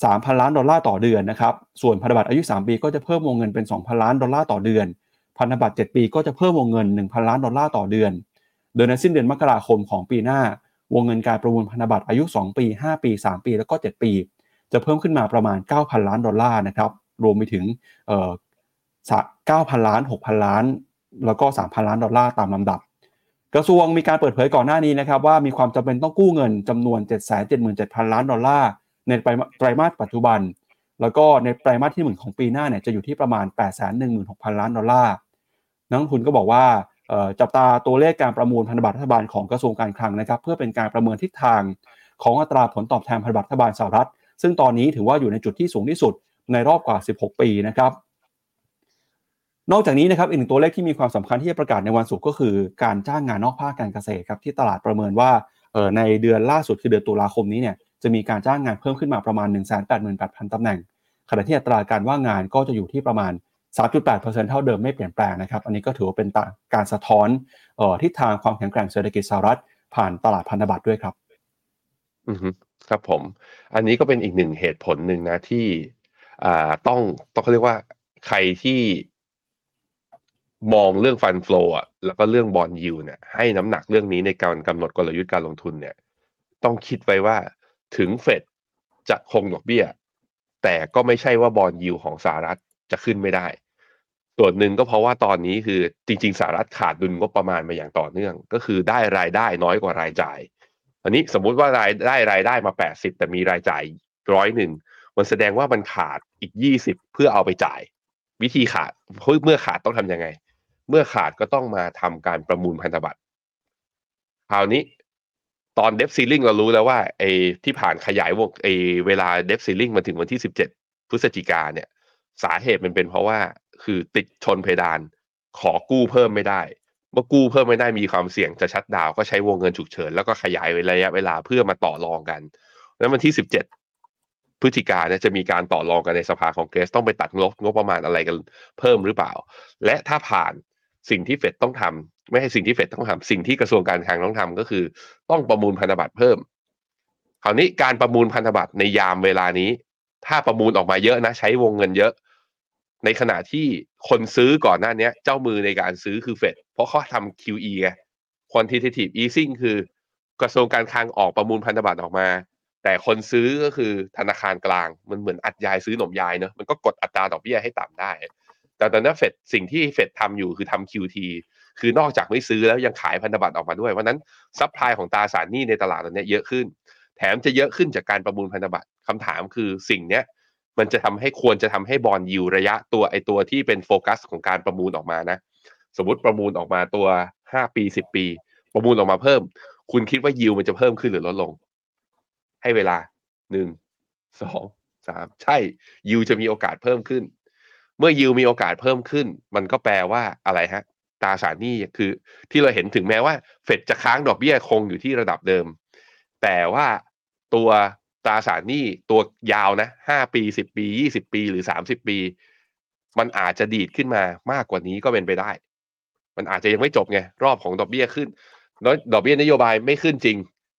Speaker 2: 3,000 ล้านดอลลาร์ต่อเดือนนะครับ ส่วนพันธบัตรอายุ 3 ปีก็จะเพิ่มวงเงินเป็น 2,000 ล้านดอลลาร์ต่อเดือน พันธบัตร 7 ปีก็จะเพิ่มวงเงิน 1,000 ล้านดอลลาร์ต่อเดือน โดยในสิ้นเดือนมกราคมของปีหน้า วงเงินการประมูลพันธบัตรอายุ 2 ปี 5 ปี 3 ปี แล้วก็ 7 ปี จะเพิ่มขึ้นมาประมาณ 9,000 ล้านดอลลาร์นะครับ รวมไปถึงเอ่อ9,000 ล้าน 6,000 ล้าน แล้วก็ 3,000 ล้านดอลลาร์ตามลำดับ กระทรวงมีการเปิดเผยก่อนหน้านี้นะครับว่ามีความจำเป็นต้องกู้เงินจำนวน 777,000 ล้านดอลลาร์ ในไตรมาสปัจจุบัน แล้วก็ในไตรมาสที่หนึ่งของปีหน้าเนี่ยจะอยู่ที่ประมาณ 816,000 ล้านดอลลาร์นักลงทุนก็บอกว่าจับตาตัวเลขการประมูลพันธบัตรรัฐบาลของกระทรวงการคลังนะครับ เพื่อเป็นการประเมินทิศทางของอัตราผลตอบแทนพันธบัตรรัฐบาลสหรัฐ ซึ่งตอนนี้ถือว่าอยู่ในจุดที่สูงที่สุดในรอบกว่า 16 ปีนะครับนอกจากนี้นะครับอีกหนึ่งตัวเลขที่มีความสำคัญที่จะประกาศในวันศุกร์ก็คือการจ้างงานนอกภาคการเกษตรครับที่ตลาดประเมินว่าในเดือนล่าสุดคือเดือนตุลาคมนี้เนี่ย จะมีการจ้างงานเพิ่มขึ้นมาประมาณ 188,000ตำแหน่ง ขณะที่อัตราการว่างงานก็จะอยู่ที่ประมาณ 3.8%เท่าเดิมไม่เปลี่ยนแปลงนะครับ อันนี้ก็ถือว่าเป็นการสะท้อนทิศทางความแข็งแกร่งเศรษฐกิจสหรัฐผ่านตลาดพันธบัตรด้วยครับ
Speaker 3: อือครับผม อันนี้ก็เป็นอีกหนึ่งเหตุผลหนึ่งนะที่อ่าต้องต้องเขาเรียกว่าใครที่มองเรื่อง fund flow อะแล้วก็เรื่อง bond yield เนี่ยให้น้ำหนักเรื่องนี้ในการกำหนดกลยุทธ์การลงทุนเนี่ย ต้องคิดไว้ว่า ถึงเฟดจะคงดอกเบี้ย แต่ก็ไม่ใช่ว่า bond yield ของสหรัฐจะขึ้นไม่ได้ ส่วนหนึ่งก็เพราะว่าตอนนี้คือจริง ๆสหรัฐขาดดุลงบประมาณมาอย่างต่อเนื่อง ก็คือได้รายได้น้อยกว่ารายจ่าย อันนี้สมมุติว่ารายได้รายได้มาแปดสิบแต่มีรายจ่ายร้อยหนึ่งมันแสดงว่ามันขาดอีกยี่สิบเพื่อเอาไปจ่าย วิธีขาดเมื่อขาดต้องทํำยังไง เมื่อขาดก็ต้องมาทำการประมูลพันธบัตรคราวนี้ ตอน debt ceiling เรารู้แล้วว่าไอ้ที่ผ่านขยายวงไอ้เวลา debt ceiling มาถึงวันที่สิบเจ็ดพฤศจิกาเนี่ย สาเหตุมันเป็นเพราะว่าคือติดชนเพดาน ขอกู้เพิ่มไม่ได้ เมื่อกู้เพิ่มไม่ได้มีความเสี่ยงจะชัดดาวก็ใช้วงเงินฉุกเฉิน แล้วก็ขยายระยะเวลาเพื่อมาต่อรองกันแล้ววันที่สิบเจ็ดพฤศจิกาเนี่ยจะมีการต่อรองกันในสภาของเกรสต้องไปตัดงบงบประมาณอะไรกันเพิ่มหรือเปล่า และถ้าผ่านสิ่งที่เฟดต้องทำ ไม่ใช่สิ่งที่เฟดต้องทำสิ่งที่กระทรวงการคลังต้องทำก็คือ ต้องประมูลพันธบัตรเพิ่ม คราวนี้การประมูลพันธบัตรในยามเวลานี้ ถ้าประมูลออกมาเยอะนะ ใช้วงเงินเยอะ ในขณะที่คนซื้อก่อนหน้านี้เจ้ามือในการซื้อคือเฟดเพราะเขาทำ QE ไง quantitative easing คือกระทรวงการคลังออกประมูลพันธบัตรออกมา แต่คนซื้อก็คือธนาคารกลาง มันเหมือนอัดยายซื้อหนมยายเนอะมันก็กดอัตราดอกเบี้ยให้ต่ำได้ แต่ตอนนี้เฟดสิ่งที่เฟดทำอยู่คือทำ QT คือนอกจากไม่ซื้อแล้วยังขายพันธบัตรออกมาด้วยเพราะนั้นsupply ของตราสารหนี้ในตลาดตอนนี้เยอะขึ้น แถมจะเยอะขึ้นจากการประมูลพันธบัตรคำถามคือสิ่งเนี้ยมันจะทำให้ควรจะทำให้ bond yield ระยะตัวไอตัวที่เป็นโฟกัสของการประมูลออกมานะ สมมติประมูลออกมาตัว 5 ปี 10 ปี ประมูลออกมาเพิ่ม คุณคิดว่ายิวมันจะเพิ่มขึ้นหรือลดลง ให้เวลาหนึ่งสองสามใช่ยิวจะมีโอกาสเพิ่มขึ้น เมื่อยิวมีโอกาสเพิ่มขึ้น มันก็แปลว่าอะไรฮะ ตราสารหนี้คือ ที่เราเห็นถึงแม้ว่าเฟดจะค้างดอกเบี้ยคงอยู่ที่ระดับเดิม แต่ว่าตัวตราสารหนี้ตัวยาวนะห้าปีสิบปียี่สิบปีหรือสามสิบปี มันอาจจะดีดขึ้นมามากกว่านี้ก็เป็นไปได้ มันอาจจะยังไม่จบไงรอบของดอกเบี้ยขึ้นแล้วดอกเบี้ยนโยบายไม่ขึ้นจริง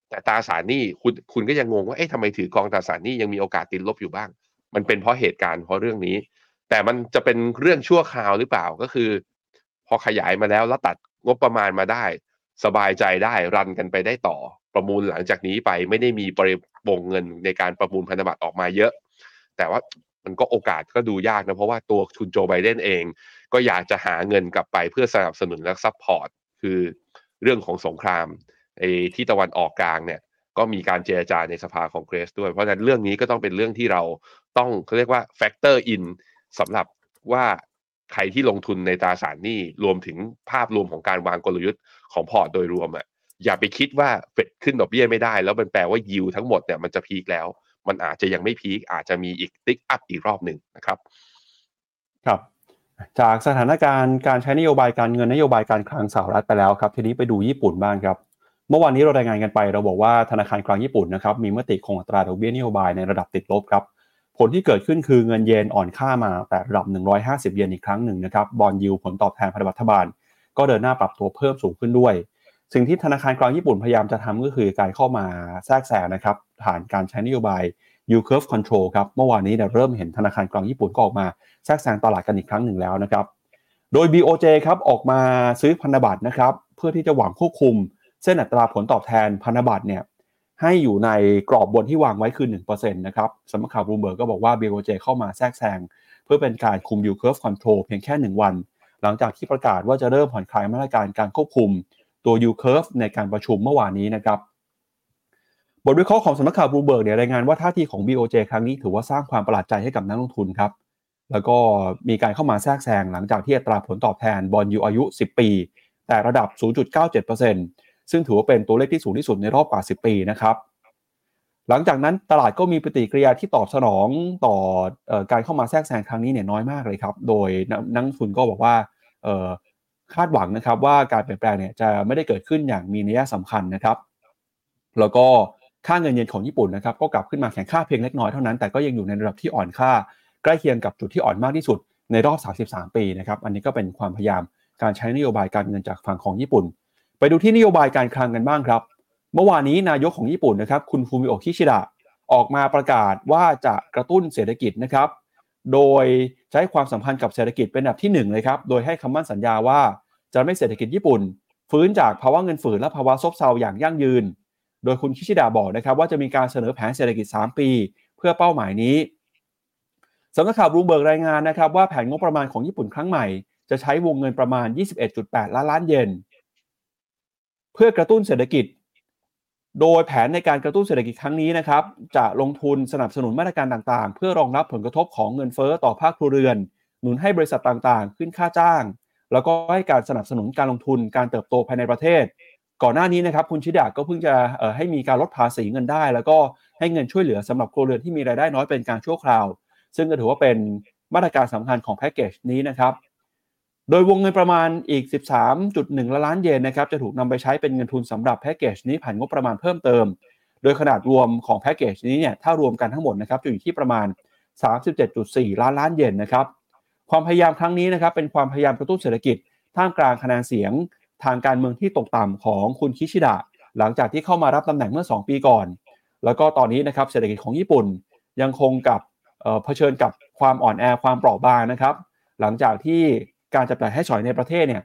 Speaker 3: แต่ตราสารหนี้คุณคุณก็ยังงงว่าเอ๊ะทำไมถือกองตราสารหนี้ยังมีโอกาสติดลบอยู่บ้าง มันเป็นเพราะเหตุการณ์เพราะเรื่องนี้ แต่มันจะเป็นเรื่องชั่วคราวหรือเปล่าก็คือ อขยายมาแล้วแล้วตัดงบประมาณมาได้ สบายใจได้รันกันไปได้ต่อ ประมูลหลังจากนี้ไปไม่ได้มีปริมาณเงินในการประมูลพันธบัตรออกมาเยอะ แต่ว่ามันก็โอกาสก็ดูยากนะ เพราะว่าตัวคุณโจไบเดนเอง ก็อยากจะหาเงินกลับไปเพื่อสนับสนุนและ support คือเรื่องของสงครามไอ้ที่ตะวันออกกลางเนี่ยก็มีการเจรจาในสภาคองเกรสด้วย เพราะฉะนั้นเรื่องนี้ก็ต้องเป็นเรื่องที่เราต้องเขาเรียกว่า factor in สำหรับว่า ใครที่ลงทุนในตราสารหนี้รวมถึงภาพรวมของการวางกลยุทธ์ของพอร์ตโดยรวมอะอย่าไปคิดว่าเฟดขึ้นดอกเบี้ยไม่ได้ แล้วมันแปลว่ายิวทั้งหมดเนี่ยมันจะ peak แล้ว มันอาจจะยังไม่ peak อาจจะมีอีก tick up อีกรอบหนึ่งนะครับ
Speaker 2: ครับ จากสถานการณ์การใช้นโยบายการเงินนโยบายการคลังสหรัฐไปแล้วครับ ทีนี้ไปดูญี่ปุ่นบ้างครับ เมื่อวานนี้เรารายงานกันไป เราบอกว่าธนาคารกลางญี่ปุ่นนะครับมีมติคงอัตราดอกเบี้ยนโยบายในระดับติดลบครับ ผลที่เกิดขึ้นคือเงินเยนอ่อนค่ามาแต่ระดับ 150 เยนอีกครั้งหนึ่งนะครับบอลยิวผลตอบแทนพันธบัตรบาล ก็เดินหน้าปรับตัวเพิ่มสูงขึ้นด้วย สิ่งที่ธนาคารกลางญี่ปุ่นพยายามจะทำก็คือการเข้ามาแทรกแซงนะครับผ่านการใช้นโยบาย yield curve control ครับเมื่อวานนี้เนี่ยเริ่มเห็นธนาคารกลางญี่ปุ่นก็ออกมาแทรกแซงตลาดกันอีกครั้งหนึ่งแล้วนะครับโดย BOJ ครับออกมาซื้อพันธบัตรนะครับเพื่อที่จะหวังควบคุม เส้นอัตราผลตอบแทนพันธบัตรเนี่ย ให้อยู่ในกรอบบนที่วางไว้คือ1%นะครับสำนักข่าวบลูมเบิร์กก็บอกว่า BOJ เข้ามาแทรกแซงเพื่อเป็นการคุม yield curve control เพียงแค่ 1 วัน หลังจากที่ประกาศว่าจะเริ่มผ่อนคลายมาตรการการควบคุมตัว yield curve ในการประชุมเมื่อวานนี้นะครับบทวิเคราะห์ของสำนักข่าวบลูมเบิร์กเนี่ยรายงานว่าท่าทีของ BOJ ครั้งนี้ถือว่าสร้างความประหลาดใจให้กับนักลงทุนครับแล้วก็มีการเข้ามาแทรกแซงหลังจากที่อัตราผลตอบแทน bond yield อายุ 10 ปี แต่ระดับ 0.97% ซึ่งถือว่าเป็นตัวเลขที่สูงที่สุดในรอบกว่า 10 ปีนะครับหลังจากนั้นตลาดก็มีปฏิกิริยาที่ตอบสนองต่ออการเข้ามาแทรกแซงครั้งนี้เนี่ยน้อยมากเลยครับ โดยนักทุนก็บอกว่าคาดหวังนะครับว่าการเปลี่ยนแปลงเนี่ยจะไม่ได้เกิดขึ้นอย่างมีนัยสำคัญนะครับ แล้วก็ค่าเงินเยนของญี่ปุ่นนะครับก็กลับขึ้นมาแข็งค่าเพียงเล็กน้อยเท่านั้น แต่ก็ยังอยู่ในระดับที่อ่อนค่า ใกล้เคียงกับจุดที่อ่อนมากที่สุดในรอบ 33 ปีนะครับ อันนี้ก็เป็นความพยายามการใช้นโยบายการเงินจากฝั่งของญี่ปุ่น ไปดูที่นโยบายการคลังกันบ้างครับ เมื่อวานนี้นายกของญี่ปุ่นนะครับ คุณฟูมิโอคิชิดะออกมาประกาศว่าจะกระตุ้นเศรษฐกิจนะครับ โดยใช้ความสัมพันธ์กับเศรษฐกิจเป็นอันดับที่1เลยครับ โดยให้คำมั่นสัญญาว่าจะนำเศรษฐกิจญี่ปุ่น ฟื้นจากภาวะเงินฝืดและภาวะซบเซาอย่างยั่งยืน โดยคุณคิชิดะบอกนะครับว่าจะมีการเสนอแผนเศรษฐกิจ 3 ปี เพื่อเป้าหมายนี้สำนักข่าวบลูเบิร์กรายงานนะครับว่าแผนงบประมาณของญี่ปุ่นครั้งใหม่จะใช้วงเงินประมาณ 21.8 ล้านล้านเยน เพื่อกระตุ้นเศรษฐกิจ โดยแผนในการกระตุ้นเศรษฐกิจครั้งนี้นะครับ จะลงทุนสนับสนุนมาตรการต่างๆ เพื่อรองรับผลกระทบของเงินเฟ้อต่อภาคครัวเรือน หนุนให้บริษัทต่างๆ ขึ้นค่าจ้าง แล้วก็ให้การสนับสนุนการลงทุนการเติบโตภายในประเทศ ก่อนหน้านี้นะครับคุณชิดะก็เพิ่งจะให้มีการลดภาษีเงินได้ แล้วก็ให้เงินช่วยเหลือสำหรับครัวเรือนที่มีรายได้น้อยเป็นการชั่วคราว ซึ่งก็ถือว่าเป็นมาตรการสำคัญของแพ็กเกจนี้นะครับ โดยวงเงินประมาณอีก 13.1ล้านเยนนะครับจะถูกนำไปใช้เป็นเงินทุนสำหรับแพ็กเกจนี้ผ่านงบประมาณเพิ่มเติม โดยขนาดรวมของแพ็กเกจนี้เนี่ยถ้ารวมกันทั้งหมดนะครับจะอยู่ที่ประมาณ 37.4 ล้านล้านเยนนะครับความพยายามครั้งนี้นะครับเป็นความพยายามกระตุ้นเศรษฐกิจ ท่ามกลางคะแนนเสียงทางการเมืองที่ตกต่ำของคุณคิชิดะ หลังจากที่เข้ามารับตำแหน่งเมื่อ 2 ปีก่อน แล้วก็ตอนนี้นะครับเศรษฐกิจของญี่ปุ่นยังคงกับเผชิญกับความอ่อนแอความเปราะบางนะครับ หลังจากที่ การจับจ่ายให้ฉอยในประเทศเนี่ย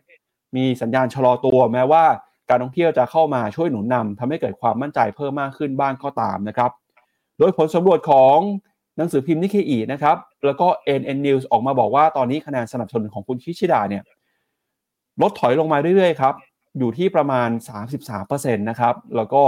Speaker 2: มีสัญญาณชะลอตัวแม้ว่าการท่องเที่ยวจะเข้ามาช่วยหนุนนำทำให้เกิดความมั่นใจเพิ่มมากขึ้นบ้างก็ตามนะครับ โดยผลสำรวจของหนังสือพิมพ์นิเคอีนะครับ แล้วก็ NN News ออกมาบอกว่าตอนนี้คะแนนสนับสนุนของคุณคิชิดะเนี่ยลดถอยลงมาเรื่อยๆครับ อยู่ที่ประมาณ 33%นะครับ แล้วก็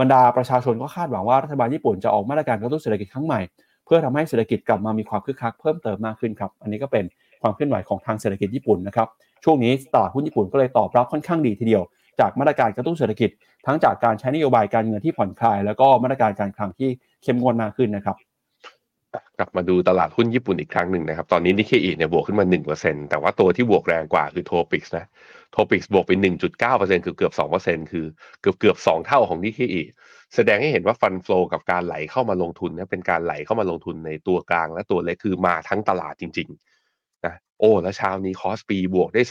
Speaker 2: บรรดาประชาชนก็คาดหวังว่ารัฐบาลญี่ปุ่นจะออกมาตรการกระตุ้นเศรษฐกิจครั้งใหม่ เพื่อทำให้เศรษฐกิจกลับมามีความคึกคักเพิ่มเติมมากขึ้นครับ อันนี้ก็เป็น ความเคลื่อนไหวของทางเศรษฐกิจญี่ปุ่นนะครับช่วงนี้ตลาดหุ้นญี่ปุ่นก็เลยตอบรับค่อนข้างดีทีเดียว จากมาตรการกระตุ้นเศรษฐกิจ ทั้งจากการใช้นโยบายการเงินที่ผ่อนคลาย แล้วก็มาตรการการคลังที่เข้มงวดมากขึ้นนะครับ
Speaker 3: กลับมาดูตลาดหุ้นญี่ปุ่นอีกครั้งหนึ่งนะครับ ตอนนี้นิเคอิเนี่ยบวกขึ้นมา 1%แต่ว่าตัวที่บวกแรงกว่าคือโทปิกส์นะโทปิกส์บวกไป 1.9%คือเกือบ 2%คือเกือบเกือบ 2 เท่าของนิเคอิแสดงให้เห็นว่า fund flow กับการไหลเข้ามาลงทุนนะเป็นการไหลเข้ามาลงทุนในตัวกลางและตัวเล็กคือมาทั้งตลาดจริง ๆ โอ้แล้วเช้านี้คอสปีบวกได้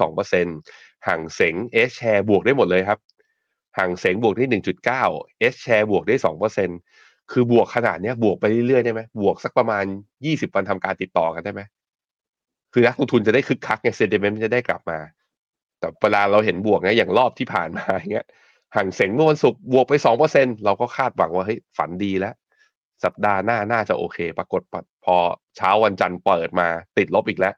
Speaker 3: 2%ฮั่งเส็ง H-share บวกได้หมดเลยครับห่างเสงบวกได้1.9เก้าเอชแชร์บวกได้2%คือบวกขนาดเนี้ยบวกไปเรื่อยๆได้ไหมบวกสักประมาณยี่สิบวันทำการติดต่อกันได้ไหมคือนักลงทุนจะได้คึกคักไงเซนเดเมนต์จะได้กลับมา แต่เวลาเราเห็นบวกเนี่ยอย่างรอบที่ผ่านมาอย่างเงี้ยห่างเสงเมื่อวันศุกร์บวกไปสองเปอร์เซ็นเราก็คาดหวังว่าเฮ้ยฝันดีแล้ว สัปดาห์หน้าน่าจะโอเค ปรากฏพอเช้าวันจันทร์เปิดมาติดลบอีกแล้ว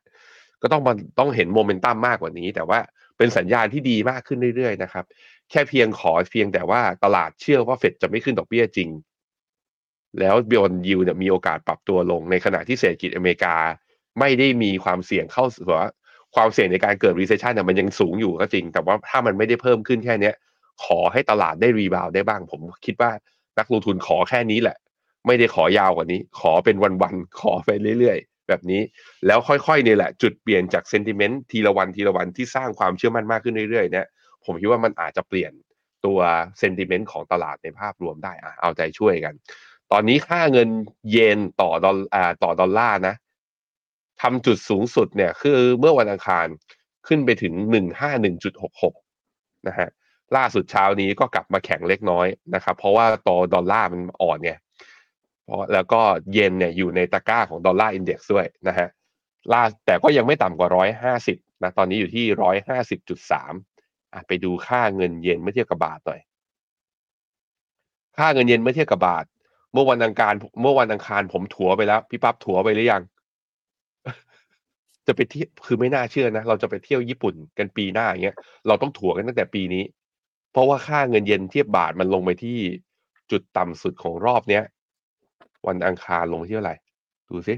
Speaker 3: ก็ต้องมันต้องเห็นโมเมนตัมมากกว่านี้ แต่ว่าเป็นสัญญาณที่ดีมากขึ้นเรื่อยๆนะครับ แค่เพียงขอเพียงแต่ว่าตลาดเชื่อว่าเฟดจะไม่ขึ้นดอกเบี้ยจริง แล้วบอนยิวเนี่ยมีโอกาสปรับตัวลงในขณะที่เศรษฐกิจอเมริกา ไม่ได้มีความเสี่ยงเข้าสู่ว่าความเสี่ยงในการเกิด recession เนี่ยมันยังสูงอยู่ก็จริง แต่ว่าถ้ามันไม่ได้เพิ่มขึ้นแค่เนี้ย ขอให้ตลาดได้รีบาวได้บ้าง ผมคิดว่านักลงทุนขอแค่นี้แหละ ไม่ได้ขอยาวกว่านี้ ขอเป็นวันๆขอไปเรื่อยๆ แบบนี้ แล้วค่อยๆนี่แหละ จุดเปลี่ยนจาก sentiment ทีละวันทีละวันที่สร้างความเชื่อมั่นมากขึ้นเรื่อยๆเนี่ยผมคิดว่ามันอาจจะเปลี่ยนตัว sentiment ของตลาดในภาพรวมได้อะเอาใจช่วยกัน ตอนนี้ค่าเงินเยนต่อดอลอ่าต่อดอลลาร์นะทำจุดสูงสุดเนี่ยคือเมื่อวันอังคารขึ้นไปถึงหนึ่งห้าหนึ่งจุดหกหกนะฮะล่าสุดเช้านี้ก็กลับมาแข็งเล็กน้อยนะครับ เพราะว่าต่อดอลลาร์มันอ่อนเนี่ย เพราะแล้วก็เยนเนี่ยอยู่ในตะกร้าของดอลลาร์อินเด็กซ์ด้วยนะฮะล่าแต่ก็ยังไม่ต่ำกว่าร้อยห้าสิบนะตอนนี้อยู่ที่ร้อยห้าสิบจุดสามไปดูค่าเงินเยนเมื่อเทียบกับบาทหน่อย ค่าเงินเยนเมื่อเทียบกับบาท เมื่อวันอังคารเมื่อวันอังคารผมถัวไปแล้ว พี่ปั๊บถัวไปหรือยัง จะไปเที่ยวคือไม่น่าเชื่อนะเราจะไปเที่ยวญี่ปุ่นกันปีหน้าอย่างเงี้ยเราต้องถัวกันตั้งแต่ปีนี้ เพราะว่าค่าเงินเยนเทียบบาทมันลงไปที่จุดต่ำสุดของรอบเนี้ย วันอังคารลงที่เท่าไหร่ ดูซิ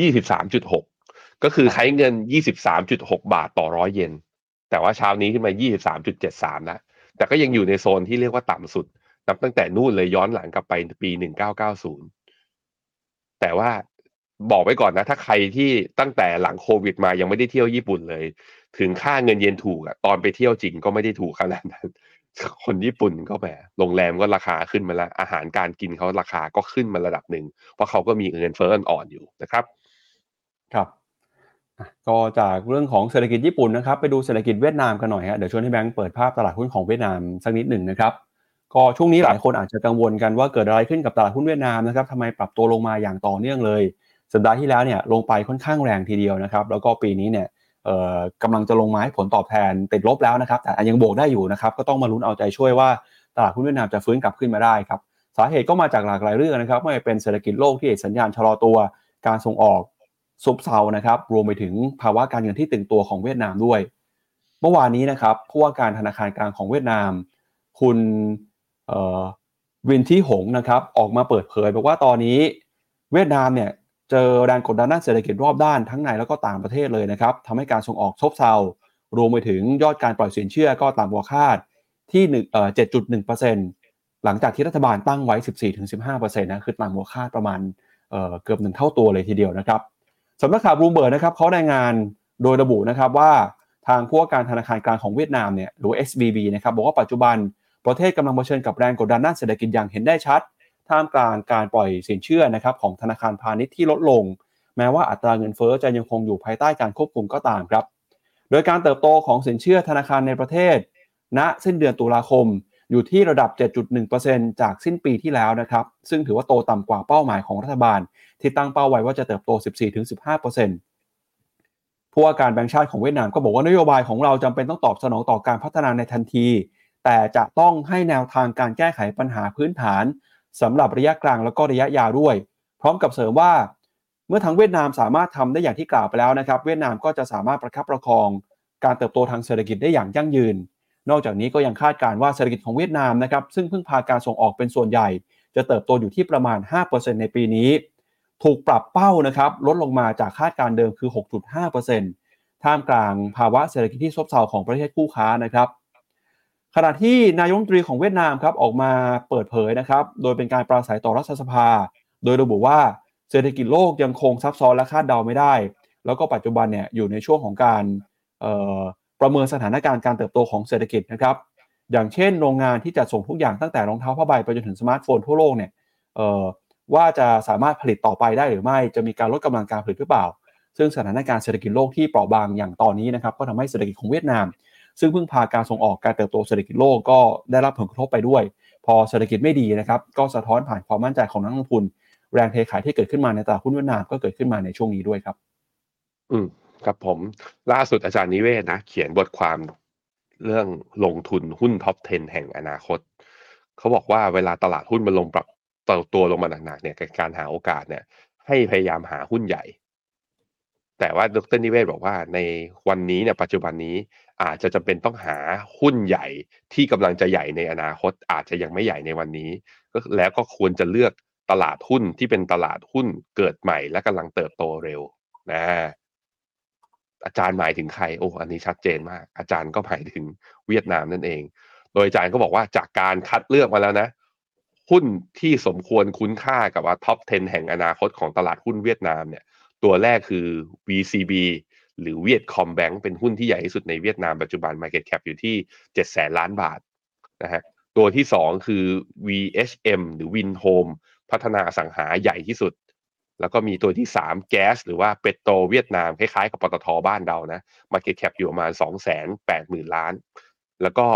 Speaker 3: ยี่สิบสามจุดหกก็คือใช้เงินยี่สิบสามจุดหกบาทต่อร้อยเยน แต่ว่าเช้านี้ขึ้นมายี่สิบสามจุดเจ็ดสามแล้วแต่ก็ยังอยู่ในโซนที่เรียกว่าต่ำสุด นับตั้งแต่นู่นเลยย้อนหลังกลับไปปีหนึ่งเก้าเก้าศูนย์แต่ว่าบอกไว้ก่อนนะ ถ้าใครที่ตั้งแต่หลังโควิดมายังไม่ได้เที่ยวญี่ปุ่นเลย ถึงค่าเงินเยนถูกอะตอนไปเที่ยวจริงก็ไม่ได้ถูกขนาดนั้น คนญี่ปุ่นก็แหมโรงแรมก็ราคาขึ้นมาแล้ว อาหารการกินเขาราคาก็ขึ้นมาระดับหนึ่ง เพราะเขาก็มีเงินเฟ้ออ่อนอยู่นะครับ
Speaker 2: ครับก็จากเรื่องของเศรษฐกิจญี่ปุ่นนะครับ ไปดูเศรษฐกิจเวียดนามกันหน่อยฮะเดี๋ยวชวนให้แบงค์เปิดภาพตลาดหุ้นของเวียดนามสักนิดหนึ่งนะครับ ก็ช่วงนี้หลายคนอาจจะกังวลกันว่าเกิดอะไรขึ้นกับตลาดหุ้นเวียดนามนะครับทำไมปรับตัวลงมาอย่างต่อเนื่องเลย สัปดาห์ที่แล้วเนี่ยลงไปค่อนข้างแรงทีเดียวนะครับ แล้วก็ปีนี้เนี่ย กำลังจะลงมาให้ผลตอบแทนติดลบแล้วนะครับ แต่ยังบวกได้อยู่นะครับ ก็ต้องมาลุ้นเอาใจช่วยว่าตลาดหุ้นเวียดนามจะฟื้นกลับขึ้นมาได้ครับ สาเหตุก็มาจากหลากหลายเรื่องนะครับ ไม่ว่าเป็นเศรษฐกิจโลกที่สัญญาณชะลอตัว การส่งออกซบเซานะครับ รวมไปถึงภาวะการเงินที่ตึงตัวของเวียดนามด้วย เมื่อวานนี้นะครับผู้ว่าการธนาคารกลางของเวียดนาม คุณวินที่หงนะครับ ออกมาเปิดเผยบอกว่าตอนนี้เวียดนามเนี่ย เจอแรงกดดันด้านเศรษฐกิจรอบด้านทั้งในแล้วก็ต่างประเทศเลยนะครับทำให้การส่งออกซบเซารวมไปถึงยอดการปล่อยสินเชื่อก็ต่ำกว่าคาดที่1เอ่อ7.1%หลังจากที่รัฐบาลตั้งไว้ 14-15%นะคือต่ำกว่าคาดประมาณเอ่อเกือบหนึ่งเท่าตัวเลยทีเดียวนะครับสำนักข่าวบลูเบิร์ดนะครับเขารายงานโดยระบุนะครับว่าทางผู้ว่าการธนาคารกลางของเวียดนามเนี่ยหรือ SBB นะครับบอกว่าปัจจุบันประเทศกำลังเผชิญกับแรงกดดันด้านเศรษฐกิจอย่างเห็นได้ชัด ท่ามกลางการปล่อยสินเชื่อนะครับของธนาคารพาณิชย์ที่ลดลง แม้ว่าอัตราเงินเฟ้อจะยังคงอยู่ภายใต้การควบคุมก็ตามครับ โดยการเติบโตของสินเชื่อธนาคารในประเทศ ณสิ้นเดือนตุลาคม อยู่ที่ระดับ 7.1%จากสิ้นปีที่แล้วนะครับ ซึ่งถือว่าโตต่ำกว่าเป้าหมายของรัฐบาล ที่ตั้งเป้าไว้ว่าจะเติบโต 14-15%ผู้ว่าการแบงก์ชาติของเวียดนามก็บอกว่านโยบายของเราจำเป็นต้องตอบสนองต่อการพัฒนาในทันที แต่จะต้องให้แนวทางการแก้ไขปัญหาพื้นฐาน สำหรับระยะกลางแล้วก็ระยะยาวด้วย พร้อมกับเสริมว่า เมื่อทั้งเวียดนามสามารถทำได้อย่างที่กล่าวไปแล้วนะครับ เวียดนามก็จะสามารถประคับประคอง การเติบโตทางเศรษฐกิจได้อย่างยั่งยืน นอกจากนี้ก็ยังคาดการว่าเศรษฐกิจของเวียดนามนะครับซึ่งพึ่งพาการส่งออกเป็นส่วนใหญ่ จะเติบโตอยู่ที่ประมาณ 5%ในปีนี้ ถูกปรับเป้านะครับลดลงมาจากคาดการเดิมคือ 6.5%นท่ามกลางภาวะเศรษฐกิจที่ซบเซาของประเทศคู่ค้านะครับ ขณะที่นายกรัฐมนตรีของเวียดนามครับออกมาเปิดเผยนะครับ โดยเป็นการปราศรัยต่อรัฐสภา โดยระบุว่าเศรษฐกิจโลกยังคงซับซ้อนและคาดเดาไม่ได้ แล้วก็ปัจจุบันเนี่ยอยู่ในช่วงของการประเมินสถานการณ์การเติบโตของเศรษฐกิจนะครับ อย่างเช่น โรงงานที่จะส่งทุกอย่างตั้งแต่รองเท้าผ้าใบไปจนถึงสมาร์ทโฟนทั่วโลกเนี่ยว่าจะสามารถผลิตต่อไปได้หรือไม่จะมีการลดกำลังการผลิตหรือเปล่า ซึ่งสถานการณ์เศรษฐกิจโลกที่เปราะบางอย่างตอนนี้นะครับก็ทำให้เศรษฐกิจของเวียดนาม ซึ่งพึ่งพาการส่งออกการเติบโตเศรษฐกิจโลกก็ได้รับผลกระทบไปด้วย พอเศรษฐกิจไม่ดีนะครับก็สะท้อนผ่านความมั่นใจของนักลงทุน แรงเทขายที่เกิดขึ้นมาในตลาดหุ้นเวียดนามก็เกิดขึ้นมาในช่วงนี้ด้วยครับ
Speaker 3: อืมครับผมล่าสุดอาจารย์นิเวศนะ เขียนบทความเรื่องลงทุนหุ้นท็อป 10 แห่งอนาคต เขาบอกว่าเวลาตลาดหุ้นมันลงปรับตัวลงมาหนักๆเนี่ยการหาโอกาสเนี่ย ให้พยายามหาหุ้นใหญ่ แต่ว่าดรนิเวศบอกว่าในวันนี้เนี่ยปัจจุบันนี้ อาจจะจำเป็นต้องหาหุ้นใหญ่ที่กำลังจะใหญ่ในอนาคต อาจจะยังไม่ใหญ่ในวันนี้ ก็แล้วก็ควรจะเลือกตลาดหุ้นที่เป็นตลาดหุ้นเกิดใหม่และกำลังเติบโตเร็วนะอาจารย์หมายถึงใครโอ้อันนี้ชัดเจนมาก อาจารย์ก็หมายถึงเวียดนามนั่นเอง โดยอาจารย์ก็บอกว่าจากการคัดเลือกมาแล้วนะหุ้นที่สมควรคุ้นค่ากับว่าท็อป 10 แห่งอนาคตของตลาดหุ้นเวียดนามเนี่ย ตัวแรกคือ VCB หรือเวียดคอมแบงก์เป็นหุ้นที่ใหญ่ที่สุดในเวียดนามปัจจุบัน Market Cap อยู่ที่7แสนล้านบาทนะฮะตัวที่สองคือ VHM หรือ Winhome พัฒนาสังหาใหญ่ที่สุด แล้วก็มีตัวที่สามแก๊สหรือว่าเปโตรเวียดนาม คล้ายๆ กับปตทบ้านเรานะmarket cap อยู่ประมาณสองแสนแปดหมื่นล้าน แล้วก็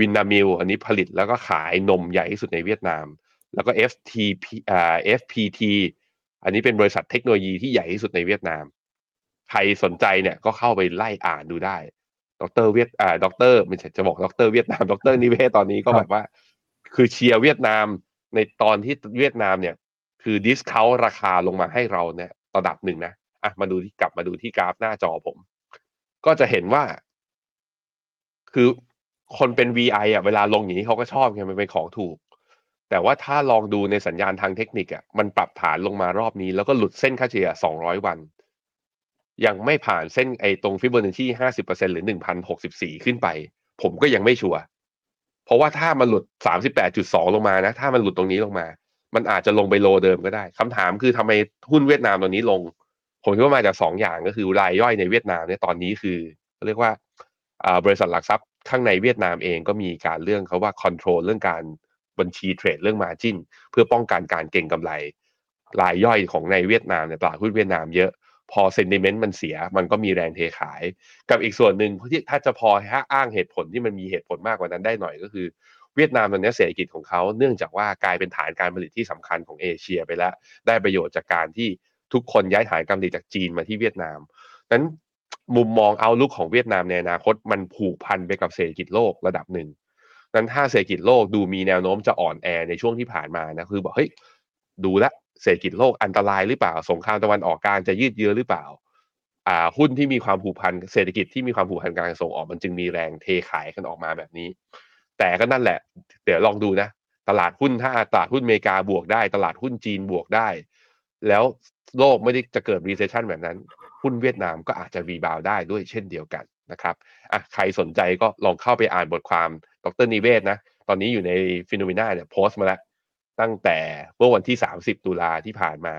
Speaker 3: Vinamilk อันนี้ผลิตแล้วก็ขายนมใหญ่ที่สุดในเวียดนาม แล้วก็ FTP อ่า FPT อันนี้เป็นบริษัทเทคโนโลยีที่ใหญ่ที่สุดในเวียดนาม ใครสนใจเนี่ยก็เข้าไปไล่อ่านดูได้ ดรเวียดอ่าดรไม่ใช่จะบอกดรเวียดนามดรนิเวศน์ตอนนี้ก็แบบว่า คือเชียร์เวียดนามในตอนที่เวียดนามเนี่ย คือ discount ราคาลงมาให้เราเนี่ยระดับหนึ่งนะอะมาดูที่กลับมาดูที่กราฟหน้าจอผม ก็จะเห็นว่า คือคนเป็น VI อะเวลาลงอย่างนี้เขาก็ชอบไงมันเป็นของถูก แต่ว่าถ้าลองดูในสัญญาณทางเทคนิคอะมันปรับฐานลงมารอบนี้ แล้วก็หลุดเส้นค่าเฉลี่ย200 วัน ยังไม่ผ่านเส้นไอ้ตรงฟิบเบอร์นัชชี50%หรือ1,064ขึ้นไป ผมก็ยังไม่ชัวร์เพราะว่าถ้ามันหลุด38.2ลงมานะ ถ้ามันหลุดตรงนี้ลงมา มันอาจจะลงไป low เดิมก็ได้คำถามคือทำไมหุ้นเวียดนามตอนนี้ลง ผมคิดว่ามาจากสองอย่างก็คือรายย่อยในเวียดนามเนี่ยตอนนี้คือเรียกว่าบริษัทหลักทรัพย์ข้างในเวียดนามเองก็มีการเรื่องเขาว่า control เรื่องการบัญชี trade เรื่อง margin เพื่อป้องกันการเก็งกำไร รายย่อยของในเวียดนามเนี่ยตลาดหุ้นเวียดนามเยอะ พอ sentiment มันเสีย มันก็มีแรงเทขาย กับอีกส่วนหนึ่งที่ถ้าจะพอถ้าอ้างเหตุผลที่มันมีเหตุผลมากกว่านั้นได้หน่อยก็คือ เวียดนามตอนนี้เศรษฐกิจของเขาเนื่องจากว่ากลายเป็นฐานการผลิตที่สำคัญของเอเชียไปแล้ว ได้ประโยชน์จากการที่ทุกคนย้ายฐานการผลิตจากจีนมาที่เวียดนามนั้นมุมมองเอาลุกของเวียดนามในอนาคตมันผูกพันไปกับเศรษฐกิจโลกระดับหนึ่งนั้นถ้าเศรษฐกิจโลกดูมีแนวโน้มจะอ่อนแอในช่วงที่ผ่านมานะคือบอกเฮ้ยดูแล เศรษฐกิจโลกอันตรายหรือเปล่า สงครามตะวันออกกลางจะยืดเยื้อหรือเปล่าอ่าหุ้นที่มีความผูกพันเศรษฐกิจที่มีความผูกพันการส่งออกมันจึงมีแรงเทขายกันออกมาแบบนี้ แต่ก็นั่นแหละ เดี๋ยวลองดูนะ ตลาดหุ้นถ้าตลาดหุ้นอเมริกาบวกได้ ตลาดหุ้นจีนบวกได้ แล้วโลกไม่ได้จะเกิด recession แบบนั้น หุ้นเวียดนามก็อาจจะ rebound ได้ด้วยเช่นเดียวกันนะครับอะใครสนใจก็ลองเข้าไปอ่านบทความดรนิเวศน์นะ ตอนนี้อยู่ใน Finnomena เนี่ยโพสต์มาแล้ว ตั้งแต่เมื่อวันที่ 30 ตุลาที่ผ่านมา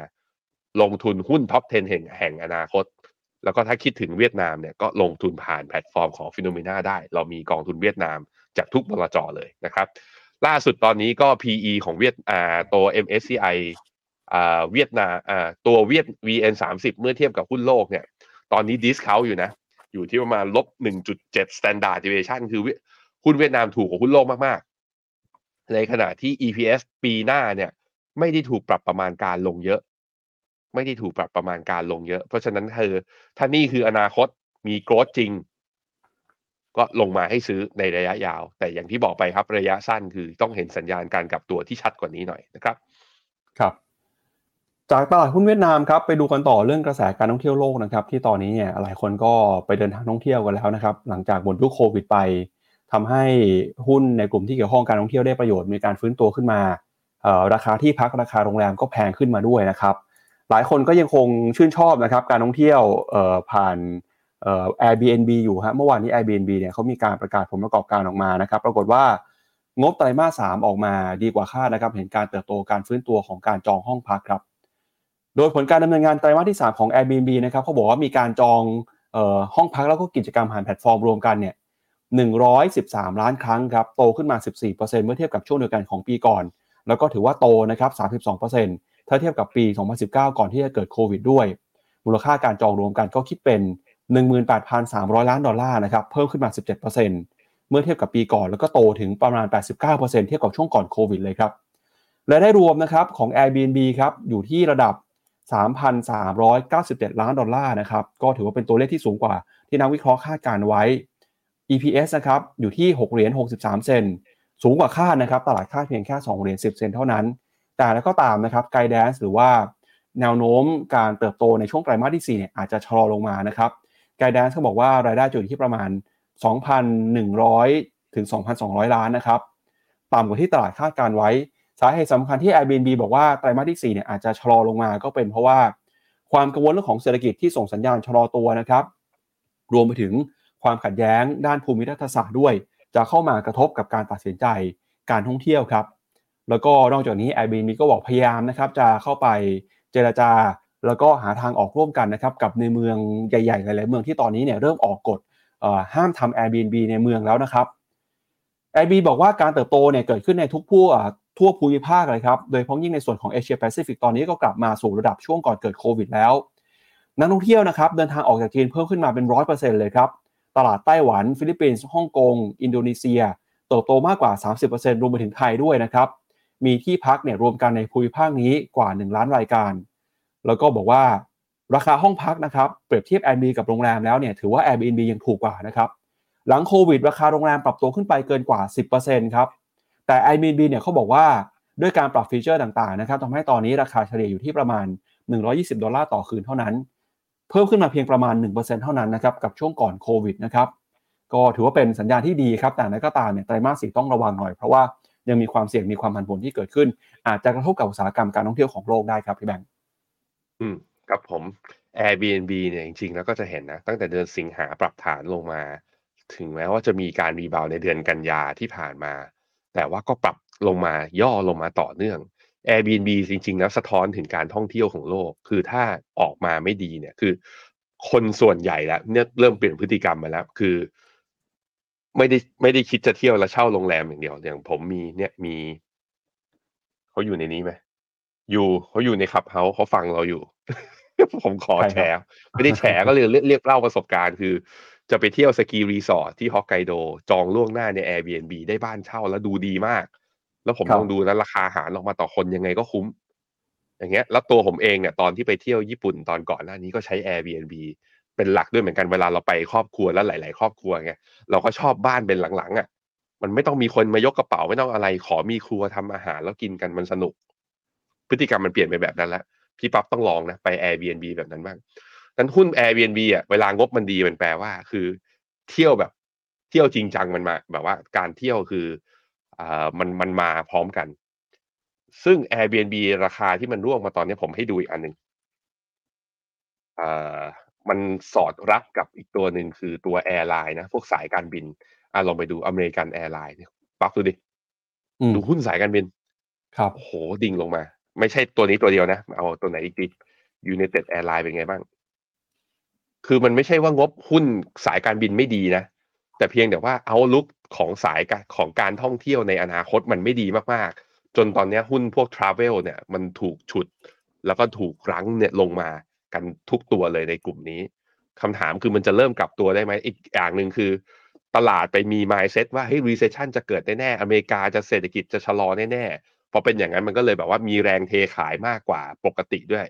Speaker 3: ลงทุนหุ้น top 10 แห่งแห่งอนาคต แล้วก็ถ้าคิดถึงเวียดนามเนี่ยก็ลงทุนผ่านแพลตฟอร์มของ Finnomena ได้ เรามีกองทุนเวียดนามจากทุกบลจเลยนะครับ ล่าสุดตอนนี้ก็ PE ของเวียดอ่าตัว MSCI อ่าเวียดนามอ่าตัวเวียด VN 30เมื่อเทียบกับหุ้นโลกเนี่ย ตอนนี้ discount อยู่นะ อยู่ที่ประมาณลบ 1.7 standard deviation คือหุ้นเวียดนามถูกกว่าหุ้นโลกมาก ในขณะที่ EPS ปีหน้าเนี่ย ไม่ได้ถูกปรับประมาณการลงเยอะ ไม่ได้ถูกปรับประมาณการลงเยอะ เพราะฉะนั้นเธอถ้านี่คืออนาคตมีโกรธจริง ก็ลงมาให้ซื้อในระยะยาว แต่อย่างที่บอกไปครับระยะสั้นคือต้องเห็นสัญญาณการกลับตัวที่ชัดกว่านี้หน่อยนะครับ
Speaker 2: ครับจากตลาดหุ้นเวียดนามครับไปดูกันต่อเรื่องกระแสการท่องเที่ยวโลกนะครับที่ตอนนี้เนี่ยหลายคนก็ไปเดินทางท่องเที่ยวกันแล้วนะครับหลังจากหมดยุคโควิดไป ทำให้หุ้นในกลุ่มที่เกี่ยวข้องการท่องเที่ยวได้ประโยชน์มีการฟื้นตัวขึ้นมาราคาที่พักราคาโรงแรมก็แพงขึ้นมาด้วยนะครับ หลายคนก็ยังคงชื่นชอบนะครับการท่องเที่ยวผ่าน Airbnb อยู่ฮะเมื่อวานนี้ Airbnb เนี่ยเขามีการประกาศผลประกอบการออกมานะครับ ปรากฏว่างบไตรมาสสามออกมาดีกว่าคาดนะครับ เห็นการเติบโตการฟื้นตัวของการจองห้องพักครับ โดยผลการดำเนินงานไตรมาสที่ 3 ของ Airbnb นะครับเขาบอกว่ามีการจองออห้องพักแล้วก็กิจกรรมผ่านแพลตฟอร์มรวมกันเนี่ย 113 ล้านครั้งครับ โตขึ้นมา 14%เมื่อเทียบกับช่วงเดียวกันของปีก่อน แล้วก็ถือว่าโตนะครับ 32%ถ้าเทียบกับปี 2019 ก่อนที่จะเกิดโควิดด้วย มูลค่าการจองรวมกันก็คิดเป็น 18,300 ล้านดอลลาร์นะครับ เพิ่มขึ้นมา 17%เมื่อเทียบกับปีก่อน แล้วก็โตถึงประมาณ 89%เทียบกับช่วงก่อนโควิดเลยครับและได้รวมนะครับของ Airbnb ครับอยู่ที่ระดับ 3,397 ล้านดอลลาร์นะครับ ก็ถือว่าเป็นตัวเลขที่สูงกว่าที่นักวิเคราะห์คาดการไว้ EPS นะครับอยู่ที่6เหรียญ63 เซนต์สูงกว่าคาดนะครับตลาดคาดเพียงแค่2เหรียญ10 เซนต์เท่านั้น แต่อย่างไรก็ตามนะครับ guidance หรือว่าแนวโน้มการเติบโตในช่วงไตรมาสที่4เนี่ยอาจจะชะลอลงมานะครับ guidance เขาบอกว่ารายได้จะอยู่ที่ประมาณ 2,100 ถึง 2,200 ล้านนะครับต่ำกว่าที่ตลาดคาดการณ์ไว้ สาเหตุสำคัญที่ Airbnb บอกว่าไตรมาสที่4เนี่ยอาจจะชะลอลงมาก็เป็นเพราะว่าความกังวลเรื่องของเศรษฐกิจที่ส่งสัญญาณชะลอตัวนะครับ รวมไปถึง ความขัดแย้งด้านภูมิรัฐศาสตร์ด้วย จะเข้ามากระทบกับการตัดสินใจการท่องเที่ยวครับ แล้วก็นอกจากนี้ Airbnb ก็บอกพยายามนะครับจะเข้าไปเจรจาแล้วก็หาทางออกร่วมกันนะครับกับในเมืองใหญ่ๆหลายๆเมืองที่ตอนนี้เนี่ยเริ่มออกกฎห้ามทำ Airbnb ในเมืองแล้วนะครับ Airbnb บอกว่าการเติบโตเนี่ยเกิดขึ้นในทุกผู้ทั่วภูมิภาคเลยครับ โดยเฉพาะยิ่งในส่วนของเอเชียแปซิฟิกตอนนี้ก็กลับมาสู่ระดับช่วงก่อนเกิดโควิดแล้ว นักท่องเที่ยวนะครับเดินทางออกจากจีนเพิ่มขึ้นมาเป็นร้อยเปอร์เซ็นต์เลยครับ ตลาดไต้หวัน ฟิลิปปินส์ฮ่องกง อินโดนีเซียเติบโตมากกว่า 30%รวมไปถึงไทยด้วยนะครับ มีที่พักเนี่ยรวมกันในภูมิภาคนี้กว่า 1 ล้านรายการ แล้วก็บอกว่าราคาห้องพักนะครับ เปรียบเทียบ Airbnb กับโรงแรมแล้วเนี่ยถือว่า Airbnb ยังถูกกว่านะครับ หลังโควิด ราคาโรงแรมปรับตัวขึ้นไปเกินกว่า 10%ครับ แต่ Airbnb เนี่ยเขาบอกว่าด้วยการปรับฟีเจอร์ต่างๆนะครับทำให้ตอนนี้ราคาเฉลี่ยอยู่ที่ประมาณ 120 ดอลลาร์ต่อคืนเท่านั้น เพิ่มขึ้นมาเพียงประมาณ 1%เท่านั้นนะครับกับช่วงก่อนโควิดนะครับก็ถือว่าเป็นสัญญาณที่ดีครับแต่นั้นก็ตามเนี่ยไตรมาสสี่ต้องระวังหน่อย เพราะว่ายังมีความเสี่ยงมีความผันผวนที่เกิดขึ้น อาจจะกระทบกับอุตสาหกรรมการท่องเที่ยวของโลกได้ครับพี่แบงค์
Speaker 3: อืมครับผม Airbnb เนี่ยจริงๆ แล้วก็จะเห็นนะ ตั้งแต่เดือนสิงหาปรับฐานลงมา ถึงแม้ว่าจะมีการ rebound ในเดือนกันยาที่ผ่านมา แต่ว่าก็ปรับลงมาย่อลงมาต่อเนื่อง Airbnb จริงๆแล้วสะท้อนถึงการท่องเที่ยวของโลก คือถ้าออกมาไม่ดีเนี่ย คือ คนส่วนใหญ่แล้วเนี่ยเริ่มเปลี่ยนพฤติกรรมมาแล้ว คือ ไม่ได้ไม่ได้คิดจะเที่ยวแล้วเช่าโรงแรมอย่างเดียว อย่างผมมีเนี่ยมีเขาอยู่ในนี้ไหมอยู่เขาอยู่ในขับเฮาเขาฟังเราอยู่ ผมขอแชร์ไม่ได้แชร์ก็เลยเรียกเล่าประสบการณ์ คือ จะไปเที่ยวสกีรีสอร์ทที่ฮอกไกโดจองล่วงหน้าใน Airbnb ได้บ้านเช่าแล้วดูดีมาก แล้วผมลองดูนะราคาอาหารออกมาต่อคนยังไงก็คุ้ม อย่างเงี้ย แล้วตัวผมเองเนี่ยตอนที่ไปเที่ยวญี่ปุ่นตอนก่อนหน้านี้ก็ใช้ Airbnb เป็นหลักด้วยเหมือนกันเวลาเราไปครอบครัวแล้วหลาย ๆ ครอบครัวไงเราก็ชอบบ้านเป็นหลังๆอะ มันไม่ต้องมีคนมายกกระเป๋าไม่ต้องอะไร ขอมีครัวทำอาหารแล้วกินกันมันสนุก พฤติกรรมมันเปลี่ยนไปแบบนั้นแล้วพี่ปั๊บต้องลองนะไป Airbnb แบบนั้นบ้างนั้นหุ้น Airbnb อะเวลางบมันดีมันแปลว่า คือ เที่ยวแบบ เที่ยวจริงจังมันมา แบบว่าการเที่ยวคืออ่า มันมันมาพร้อมกัน ซึ่ง Airbnb ราคาที่มันร่วงมาตอนนี้ผมให้ดูอีกอันหนึ่งอ่ามันสอดรับกับอีกตัวหนึ่งคือตัว airline นะ พวกสายการบินอ่าลองไปดู American Airlines เนี่ยปั๊บดูดิ ดูหุ้นสายการบิน
Speaker 2: ครับ
Speaker 3: โอ้โหดิ่งลงมา ไม่ใช่ตัวนี้ตัวเดียวนะ เอาตัวไหนอีกดี United Airlines เป็นไงบ้าง คือมันไม่ใช่ว่างบหุ้นสายการบินไม่ดีนะ แต่เพียงแต่ว่าเอาลุกของสายของการท่องเที่ยวในอนาคตมันไม่ดีมากๆ จนตอนนี้หุ้นพวกทราเวลเนี่ยมันถูกฉุด แล้วก็ถูกรั้งเนี่ยลงมากันทุกตัวเลยในกลุ่มนี้คำถามคือมันจะเริ่มกลับตัวได้ไหมอีกอย่างหนึ่งคือ ตลาดไปมี mindset ว่าเฮ้ย recession จะเกิดแน่ๆอเมริกาจะเศรษฐกิจจะชะลอแน่ๆพอเป็นอย่างนั้นมันก็เลยแบบว่ามีแรงเทขายมากกว่าปกติด้วย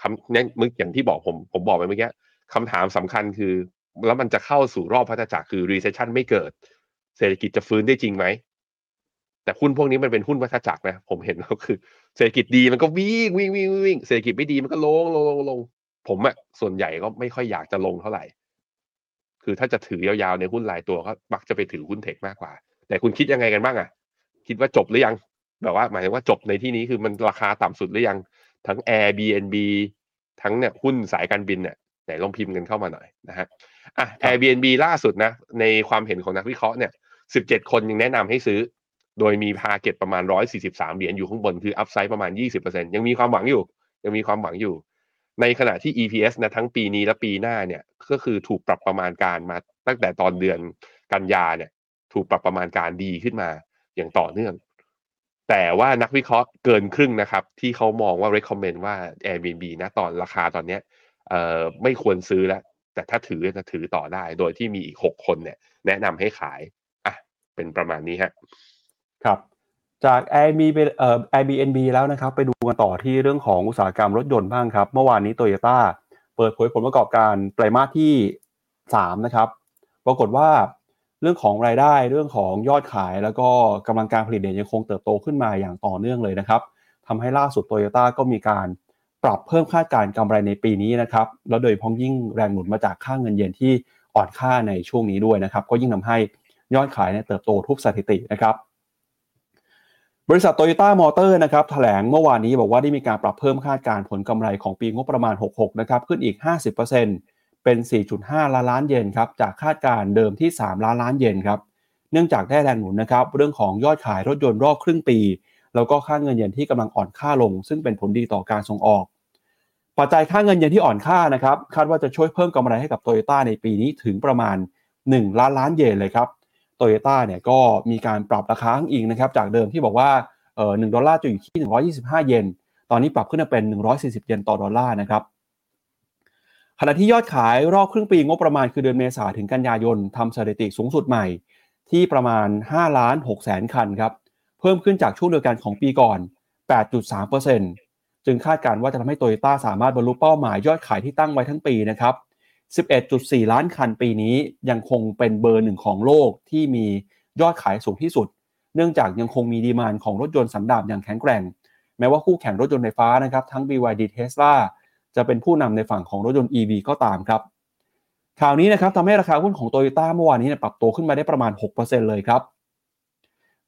Speaker 3: คำนั้นมึกอย่างที่บอกผมผมบอกไปเมื่อกี้คำถามสำคัญคือ แล้วมันจะเข้าสู่รอบพัฒจักรคือ recession ไม่เกิด เศรษฐกิจจะฟื้นได้จริงไหม แต่หุ้นพวกนี้มันเป็นหุ้นวัฏจักรนะ ผมเห็นก็คือ เศรษฐกิจดีมันก็วิ่งวิ่งวิ่งวิ่งเศรษฐกิจไม่ดีมันก็ลงลงลงลงผมอะส่วนใหญ่ก็ไม่ค่อยอยากจะลงเท่าไหร่ คือถ้าจะถือยาวๆในหุ้นรายตัวก็มักจะไปถือหุ้นเทคมากกว่า แต่คุณคิดยังไงกันบ้างอะคิดว่าจบหรือยัง แบบว่า หมายถึงว่าจบในที่นี้คือมันราคาต่ำสุดหรือยัง ทั้ง Airbnb ทั้งเนี่ยหุ้นสายการบินเนี่ยไหนลองพิมพ์กันเข้ามาหน่อยนะฮะ อะ Airbnb ล่าสุดนะ ในความเห็นของนักวิเคราะห์เนี่ย 17 คนยังแนะนำให้ซื้อ โดยมีพาเก็ตประมาณ 143 เหรียญอยู่ข้างบนคืออัพไซด์ประมาณ 20%ยังมีความหวังอยู่ ยังมีความหวังอยู่ ในขณะที่ EPS นะทั้งปีนี้และปีหน้าเนี่ย ก็คือถูกปรับประมาณการมาตั้งแต่ตอนเดือนกันยาเนี่ย ถูกปรับประมาณการดีขึ้นมาอย่างต่อเนื่องแต่ว่านักวิเคราะห์เกินครึ่งนะครับ ที่เขามองว่า recommend ว่า Airbnb นะตอนราคาตอนเนี้ยเอ่อไม่ควรซื้อแล้ว แต่ถ้าถือจะถือต่อได้ โดยที่มีอีกหกคนเนี่ย แนะนำให้ขายอะเป็นประมาณนี้ฮะ
Speaker 2: ครับจาก Airbnb ไปเอ่อ Airbnb แล้วนะครับ ไปดูกันต่อที่เรื่องของอุตสาหกรรมรถยนต์บ้างครับ เมื่อวานนี้โตโยต้าเปิดเผยผลประกอบการไตรมาสที่ 3 นะครับ ปรากฏว่าเรื่องของรายได้เรื่องของยอดขายแล้วก็กำลังการผลิตเนี่ยยังคงเติบโตขึ้นมาอย่างต่อเนื่องเลยนะครับทำให้ล่าสุดโตโยต้าก็มีการ ปรับเพิ่มคาดการกำไรในปีนี้นะครับแล้วโดยพ้องยิ่งแรงหนุนมาจากค่าเงินเยนที่อ่อนค่าในช่วงนี้ด้วยนะครับ ก็ยิ่งทำให้ยอดขายเนี่ยเติบโตทุกสถิตินะครับ บริษัทโตโยต้ามอเตอร์นะครับแถลงเมื่อวานนี้บอกว่าได้มีการปรับเพิ่มคาดการผลกำไรของปีงบประมาณ 66 นะครับ ขึ้นอีก 50%เป็น 4.5 ล้านล้านเยนครับจากคาดการณ์เดิมที่ 3 ล้านล้านเยนครับเนื่องจากได้แรงหนุนนะครับเรื่องของยอดขายรถยนต์รอบครึ่งปี แล้วก็ค่าเงินเยนที่กำลังอ่อนค่าลง ซึ่งเป็นผลดีต่อการส่งออก ปัจจัยค่าเงินเยนที่อ่อนค่านะครับคาดว่าจะช่วยเพิ่มกำไรให้กับโตโยต้าในปีนี้ถึงประมาณ 1 ล้านล้านเยนเลยครับโตโยต้าเนี่ยก็มีการปรับราคาอ้างอิงนะครับจากเดิมที่บอกว่าเอ่อ1ดอลลาร์จะอยู่ที่ 125 เยนตอนนี้ปรับขึ้นมาเป็น 140 เยนต่อดอลลาร์นะครับขณะที่ยอดขายรอบครึ่งปีงบประมาณคือเดือนเมษาถึงกันยายนทำสถิติสูงสุดใหม่ ที่ประมาณ5ล้าน6แสนคันครับเพิ่มขึ้นจากช่วงเดียวกันของปีก่อน 8.3% จึงคาดการณ์ว่าจะทำให้โตโยต้าสามารถบรรลุเป้าหมายยอดขายที่ตั้งไว้ทั้งปีนะครับ 11.4 ล้านคันปีนี้ยังคงเป็นเบอร์หนึ่งของโลกที่มียอดขายสูงที่สุด เนื่องจากยังคงมีดีมานของรถยนต์สันดาปอย่างแข็งแกร่ง แม้ว่าคู่แข่งรถยนต์ไฟฟ้านะครับทั้ง BYD Tesla จะเป็นผู้นำในฝั่งของรถยนต์ EV ก็ตามครับ ข่าวนี้นะครับทำให้ราคาหุ้นของโตโยต้าเมื่อวานนี้ปรับตัวขึ้นมาได้ประมาณ 6%เลยครับ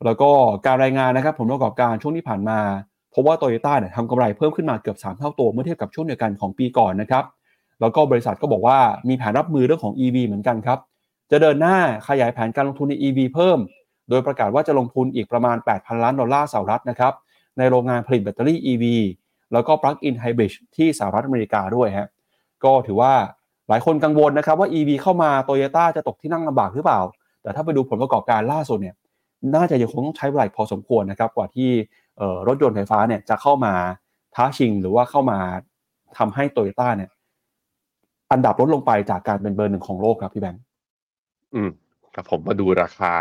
Speaker 2: แล้วก็การรายงานนะครับผลประกอบการช่วงที่ผ่านมา พบว่าโตโยต้าเนี่ยทำกำไรเพิ่มขึ้นมาเกือบ 3 เท่าตัวเมื่อเทียบกับช่วงเดียวกันของปีก่อนนะครับ แล้วก็บริษัทก็บอกว่ามีแผนรับมือเรื่องของ EV เหมือนกันครับ จะเดินหน้าขยายแผนการลงทุนใน EV เพิ่ม โดยประกาศว่าจะลงทุนอีกประมาณ 8,000 ล้านดอลลาร์สหรัฐนะครับ ในโรงงานผลิตแบตเตอรี่ EV แล้วก็ Plug-in Hybrid ที่สหรัฐอเมริกาด้วยฮะ ก็ถือว่าหลายคนกังวลนะครับว่า EV เข้ามาโตโยต้าจะตกที่นั่งลำบากหรือเปล่า แต่ถ้าไปดูผลประกอบการล่าสุดเนี่ย น่าจะยังคงต้องใช้เวลาพอสมควรนะครับกว่าที่ รถยนต์ไฟฟ้าเนี่ยจะเข้ามาท้าชิงหรือว่าเข้ามาทำให้โตโยต้าเนี่ย อันดับลดลงไปจากการเป็นเบอร์หนึ่งของโลกครับพี่แบงค์
Speaker 3: อืมครับผมมาดูราคา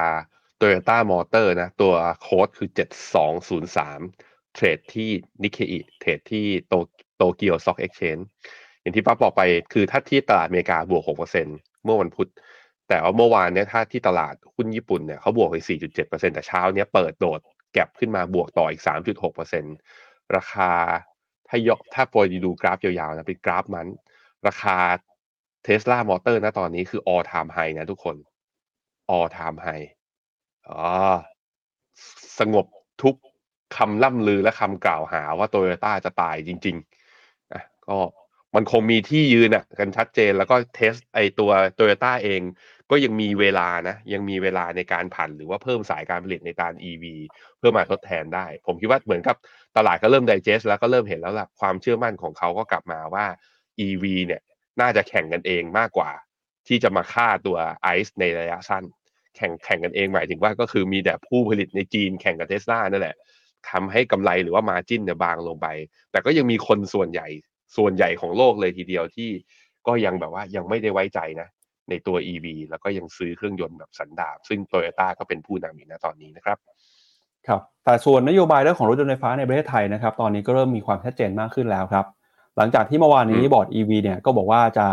Speaker 3: Toyota Motor นะ ตัวโค้ดคือ7203เทรดที่นิเคอิเทรดที่โต Tokyo Stock Exchange อย่างที่ป้าบอกไปคือถ้าที่ตลาดอเมริกาบวก6%เมื่อวันพุธแต่ว่าเมื่อวานเนี่ยถ้าที่ตลาดหุ้นญี่ปุ่นเนี่ยเขาบวกไป 4.7%แต่เช้าเนี้ยเปิดโดด gap ขึ้นมาบวกต่ออีก 3.6%ราคาถ้ายกถ้าโปรยดูกราฟยาวๆนะเป็นกราฟมัน ราคาเทสลามอเตอร์นะตอนนี้คือ all time high นะทุกคน all time high อ๋อสงบทุกคำล่ำลือและคำกล่าวหาว่าโตโยต้าจะตายจริงๆอะก็ มันคงมีที่ยืนอะกันชัดเจนแล้วก็เทสไอตัวโตโยต้าเอง ก็ยังมีเวลานะ ยังมีเวลาในการผันหรือว่าเพิ่มสายการผลิตในการ EV เพื่อมาทดแทนได้ ผมคิดว่าเหมือนกับตลาดก็เริ่มไดเจสแล้วก็เริ่มเห็นแล้วล่ะความเชื่อมั่นของเขาก็กลับมาว่า EV เนี่ยน่าจะแข่งกันเองมากกว่า ที่จะมาฆ่าตัวไอซ์ในระยะสั้น แข่งแข่งกันเองหมายถึงว่าก็คือมีแต่ผู้ผลิตในจีนแข่งกับเทสลานั่นแหละทำให้กำไรหรือว่ามาจิ้นเนี่ยบางลงไป แต่ก็ยังมีคนส่วนใหญ่ ส่วนใหญ่ของโลกเลยทีเดียวที่ก็ยังแบบว่ายังไม่ได้ไว้ใจนะ ในตัว EV แล้วก็ยังซื้อเครื่องยนต์แบบสันดาปซึ่งโตโยต้าก็เป็นผู้นำอีกนะตอนนี้นะครับ
Speaker 2: ครับแต่ส่วนนโยบายเรื่องของรถยนต์ไฟฟ้าในประเทศไทยนะครับ ตอนนี้ก็เริ่มมีความชัดเจนมากขึ้นแล้วครับ หลังจากที่เมื่อวานนี้บอร์ด EV เนี่ยก็บอกว่าจะ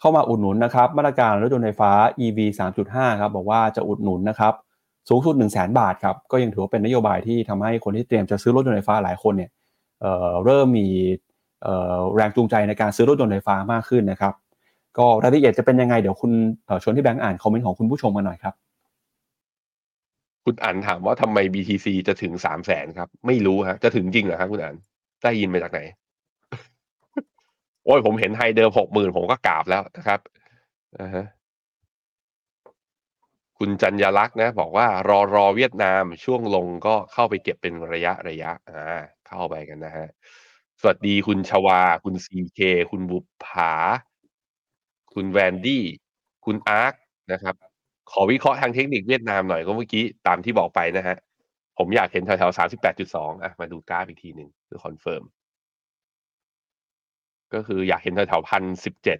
Speaker 2: เข้ามาอุดหนุนนะครับ มาตรการรถยนต์ไฟฟ้า EV 3.5 ครับ บอกว่าจะอุดหนุนนะครับสูงสุด 1 0 0 0 0แบาทครับ ก็ยังถือว่าเป็นนโยบายที่ทำให้คนที่เตรียมจะซื้อรถยนต์ไฟฟ้าหลายคนเนี่ยเเริ่มมี แรงจูงใจในการซื้อรถยนต์ไฟฟ้ามากขึ้นนะครับ ก็รายละเอียดจะเป็นยังไงเดี๋ยวคุณชวนที่แบงค์อ่านคอมเมนต์ของคุณผู้ชมมาหน่อยครับ
Speaker 3: คุณอันถามว่าทำไม BTC จะถึงสามแสนครับ ไม่รู้ฮะจะถึงจริงเหรอครับคุณอันได้ยินมาจากไหน โอ้ยผมเห็นไฮเดิมหกหมื่นผมก็กราบแล้วนะครับอ่าฮะคุณจัญญลักษณ์นะบอกว่ารอรอเวียดนามช่วงลงก็เข้าไปเก็บเป็นระยะระยะอ่าเข้าไปกันนะฮะ สวัสดีคุณชวา คุณซีเค คุณบุปผา คุณแวนดี้ คุณอาร์คนะครับ ขอวิเคราะห์ทางเทคนิคเวียดนามหน่อยก็เมื่อกี้ตามที่บอกไปนะฮะ ผมอยากเห็นแถวๆสามสิบแปดจุดสองอะมาดูกราฟอีกทีหนึ่งเพื่อคอนเฟิร์ม ก็คืออยากเห็นแถวๆพันสิบเจ็ด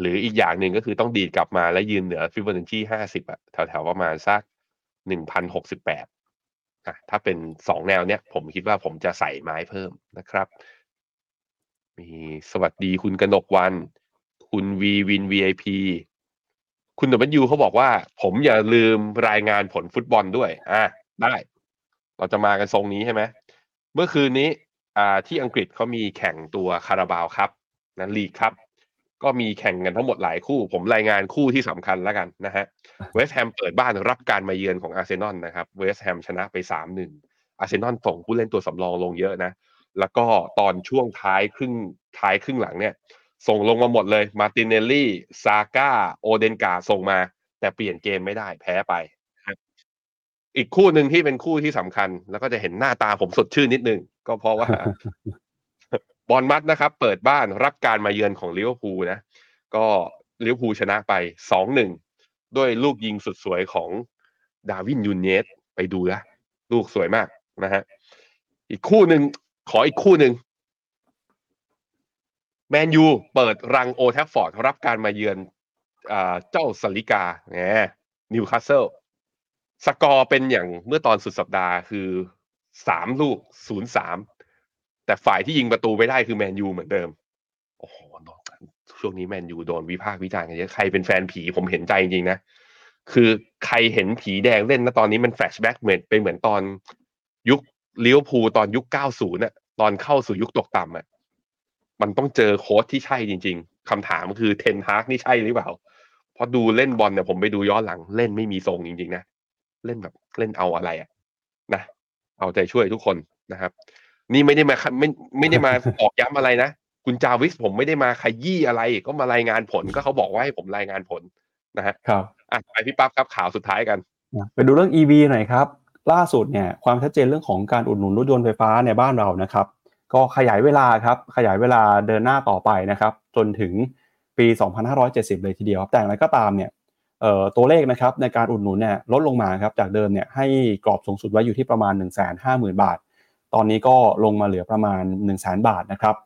Speaker 3: หรืออีกอย่างหนึ่งก็คือต้องดีดกลับมาและยืนเหนือฟิบ b นัชชีห้าสิบอะแถวๆประมาณสักหนึ่งพันหกสิบแปดอะถ้าเป็นสองแนวเนี้ยผมคิดว่าผมจะใส่ไม้เพิ่มนะครับ มีสวัสดีคุณกนกวัน คุณวีวิน VIP คุณดับเบิลยูเขาบอกว่า ผมอย่าลืมรายงานผลฟุตบอลด้วย อะได้ เราจะมากันทรงนี้ใช่ไหมเมื่อคืนนี้ อ่า ที่อังกฤษเขามีแข่งตัวคาราบาวครับนะลีกครับ ก็มีแข่งกันทั้งหมดหลายคู่ ผมรายงานคู่ที่สำคัญแล้วกันนะฮะเวสต์แฮมเปิดบ้านรับการมาเยือนของอาร์เซนอลนะครับเวสต์แฮมชนะไปสามหนึ่งอาร์เซนอลส่งผู้เล่นตัวสำรองลงเยอะนะ แล้วก็ตอนช่วงท้ายครึ่งท้ายครึ่งหลังเนี่ย ส่งลงมาหมดเลยมาร์ติเนลลี่ซาก้าโอเดการ์ดส่งมา แต่เปลี่ยนเกมไม่ได้แพ้ไปนะครับอีกคู่หนึ่งที่เป็นคู่ที่สำคัญ แล้วก็จะเห็นหน้าตาผมสดชื่นนิดนึง ก็เพราะว่าบอร์นมัธนะครับ เปิดบ้านรับการมาเยือนของลิเวอร์พูลนะ ก็ลิเวอร์พูลชนะไปสองหนึ่งด้วยลูกยิงสุดสวยของดาร์วิน นูนเญซไปดูนะลูกสวยมากนะฮะอีกคู่หนึ่ง ขออีกคู่หนึ่งแมนยูเปิดรังโอลด์แทรฟฟอร์ดรับการมาเยือนเจ้าสาลิกาแหมนิวคาสเซิลสกอร์เป็นอย่างเมื่อตอนสุดสัปดาห์คือสามลูกศูนย์สามแต่ฝ่ายที่ยิงประตูไม่ได้คือแมนยูเหมือนเดิม โอ้โหช่วงนี้แมนยูโดนวิพากษ์วิจารณ์กันเยอะใครเป็นแฟนผีผมเห็นใจจริงๆนะ คือใครเห็นผีแดงเล่นนะตอนนี้มัน flashback เหมือนเป็นเหมือนตอนยุค ลิเวอร์พูลตอนยุค 90น่ะตอนเข้าสู่ยุคตกต่ำอะมันต้องเจอโค้ชที่ใช่จริง ๆคำถามคือเทนฮากนี่ใช่หรือเปล่าเพราะดูเล่นบอลเนี่ยผมไปดูย้อนหลังเล่นไม่มีทรงจริง ๆ นะ เล่นแบบเล่นเอาอะไรอะนะเอาใจช่วยทุกคนนะครับ นี่ไม่ได้มาไม่ไม่ได้มาออกย้ำอะไรนะคุณจาวิสผมไม่ได้มาขยี้อะไร ก็มารายงานผลก็เขาบอกว่าให้ผมรายงานผลนะฮะ
Speaker 2: ครับ
Speaker 3: อะไปพี่ปั๊บครับข่าวสุดท้ายกัน
Speaker 2: ไปดูเรื่อง EV หน่อยครับ ล่าสุดเนี่ยความชัดเจนเรื่องของการอุดหนุนรถยนต์ไฟฟ้าในบ้านเรานะครับ ก็ขยายเวลาครับขยายเวลาเดินหน้าต่อไปนะครับ จนถึงปี 2570 เลยทีเดียวครับแต่อย่างไรก็ตามเนี่ยตัวเลขนะครับในการอุดหนุนเนี่ยลดลงมาครับจากเดิมเนี่ยให้กรอบสูงสุดไว้อยู่ที่ประมาณ 150,000 บาท ตอนนี้ก็ลงมาเหลือประมาณ 1 0 0 0 0 0 บาทนะครับ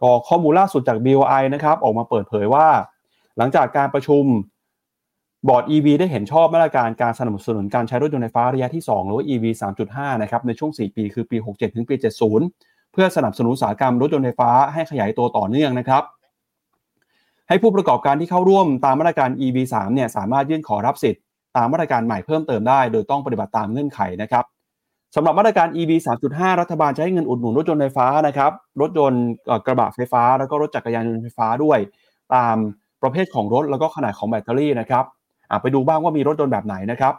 Speaker 2: ก็ข้อมูลล่าสุดจาก BOI นะครับออกมาเปิดเผยว่า หลังจากการประชุม บอร์ด EV ได้เห็นชอบมาตรการการสนับสนุนการใช้รถยนต์ไฟฟ้าระยะที่ 2 หรือว่า EV 3.5 นะครับในช่วง 4 ปีคือปี 67 ถึงปี 70 เพื่อสนับสนุนอุตสาหกรรมรถยนต์ไฟฟ้าให้ขยายตัวต่อเนื่องนะครับ ให้ผู้ประกอบการที่เข้าร่วมตามมาตรการ EV 3เนี่ยสามารถยื่นขอรับสิทธิ์ตามมาตรการใหม่เพิ่มเติมได้ โดยต้องปฏิบัติตามเงื่อนไขนะครับสำหรับมาตรการ EV 3.5 รัฐบาลจะให้เงินอุดหนุนรถยนต์ไฟฟ้านะครับรถยนต์กระบะไฟฟ้า แล้วก็รถจักรยานยนต์ไฟฟ้าด้วย ตามประเภทของรถแล้วก็ขนาดของแบตเตอรี่นะครับ ไปดูบ้างว่ามีรถยนต์แบบไหนนะครับ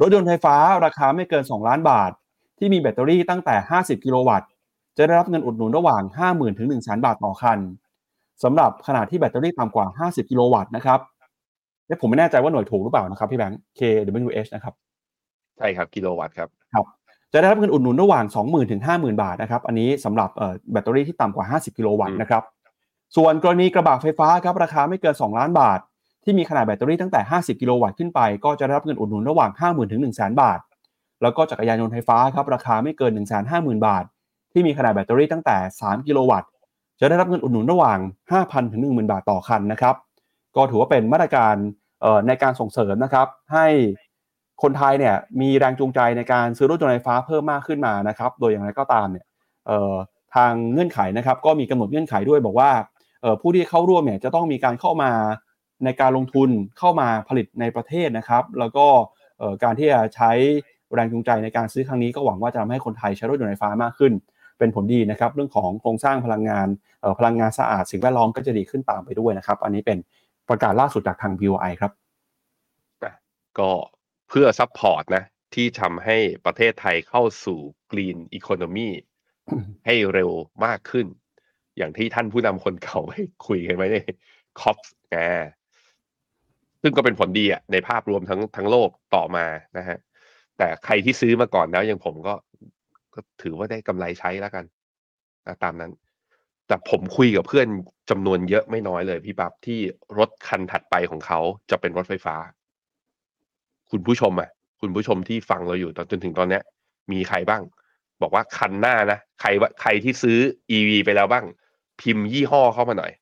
Speaker 2: รถยนต์ไฟฟ้าราคาไม่เกิน 2 ล้านบาท ที่มีแบตเตอรี่ตั้งแต่ 50 กิโลวัตต์ จะได้รับเงินอุดหนุนระหว่าง 50,000 ถึง 1 0 0 0 0 0บาทต่อคันสำหรับขนาดที่แบตเตอรี่ต่ำกว่า 50 กิโลวัตต์นะครับผมไม่แน่ใจว่าหน่วยถูกหรือเปล่านะครับพี่แบงค์ kWh นะครับ
Speaker 3: ใช่ครับกิโลวัตต์ครับ
Speaker 2: ครับจะได้รับเงินอุดหนุนระหว่าง 20,000 ถึง 50,000 บาทนะครับอันนี้สำหรับแบตเตอรี่ที่ต่ำกว่า 50 กิโลวัตต์นะครับส่วนกรณีกระบะไฟฟ้าครับราคาไม่เกิน 2 ล้านบาท ที่มีขนาดแบตเตอรี่ตั้งแต่ 50 กิโลวัตต์ขึ้นไป ก็จะได้รับเงินอุดหนุนระหว่าง 50,000ถึง100,000 บาท แล้วก็จักรยานยนต์ไฟฟ้าครับราคาไม่เกิน 150,000 บาท ที่มีขนาดแบตเตอรี่ตั้งแต่ 3 กิโลวัตต์ จะได้รับเงินอุดหนุนระหว่าง 5,000ถึง10,000 บาทต่อคันนะครับก็ถือว่าเป็นมาตรการในการส่งเสริมนะครับ ให้คนไทยเนี่ยมีแรงจูงใจในการซื้อรถยนต์ไฟฟ้าเพิ่มมากขึ้นมานะครับ โดยอย่างไรก็ตามเนี่ยทางเงื่อนไขนะครับ ก็มีกำหนดเงื่อนไขด้วยบอกว่าผู้ที่เข้าร่วมเนี่ยจะต้องมีการเข้ามา ในการลงทุนเข้ามาผลิตในประเทศนะครับ แล้วก็การที่จะใช้แรงจูงใจในการซื้อครั้งนี้ก็หวังว่าจะทำให้คนไทยใช้รถยนต์ไฟฟ้ามากขึ้น เป็นผลดีนะครับ เรื่องของโครงสร้างพลังงานพลังงานสะอาดสิ่งแวดล้อมก็จะดีขึ้นตามไปด้วยนะครับ อันนี้เป็นประกาศล่าสุดจากทาง BOI ครับ
Speaker 3: ก็เพื่อ support นะ ที่ทำให้ประเทศไทยเข้าสู่ Green Economy ให้เร็วมากขึ้น อย่างที่ท่านผู้นำคนเก่าไปคุยกันไว้ใน COP ไง ซึ่งก็เป็นผลดีอะในภาพรวมทั้งทั้งโลกต่อมานะฮะแต่ใครที่ซื้อมาก่อนแล้วอย่างผมก็ก็ถือว่าได้กำไรใช้แล้วกันนะตามนั้น แต่ผมคุยกับเพื่อนจำนวนเยอะไม่น้อยเลยพี่ปับที่รถคันถัดไปของเขาจะเป็นรถไฟฟ้า คุณผู้ชมอะ คุณผู้ชมที่ฟังเราอยู่ตอนจนถึงตอนเนี้ย มีใครบ้าง บอกว่าคันหน้านะใครว่าใครที่ซื้อ EV ไปแล้วบ้าง พิมพ์ยี่ห้อเข้ามาหน่อย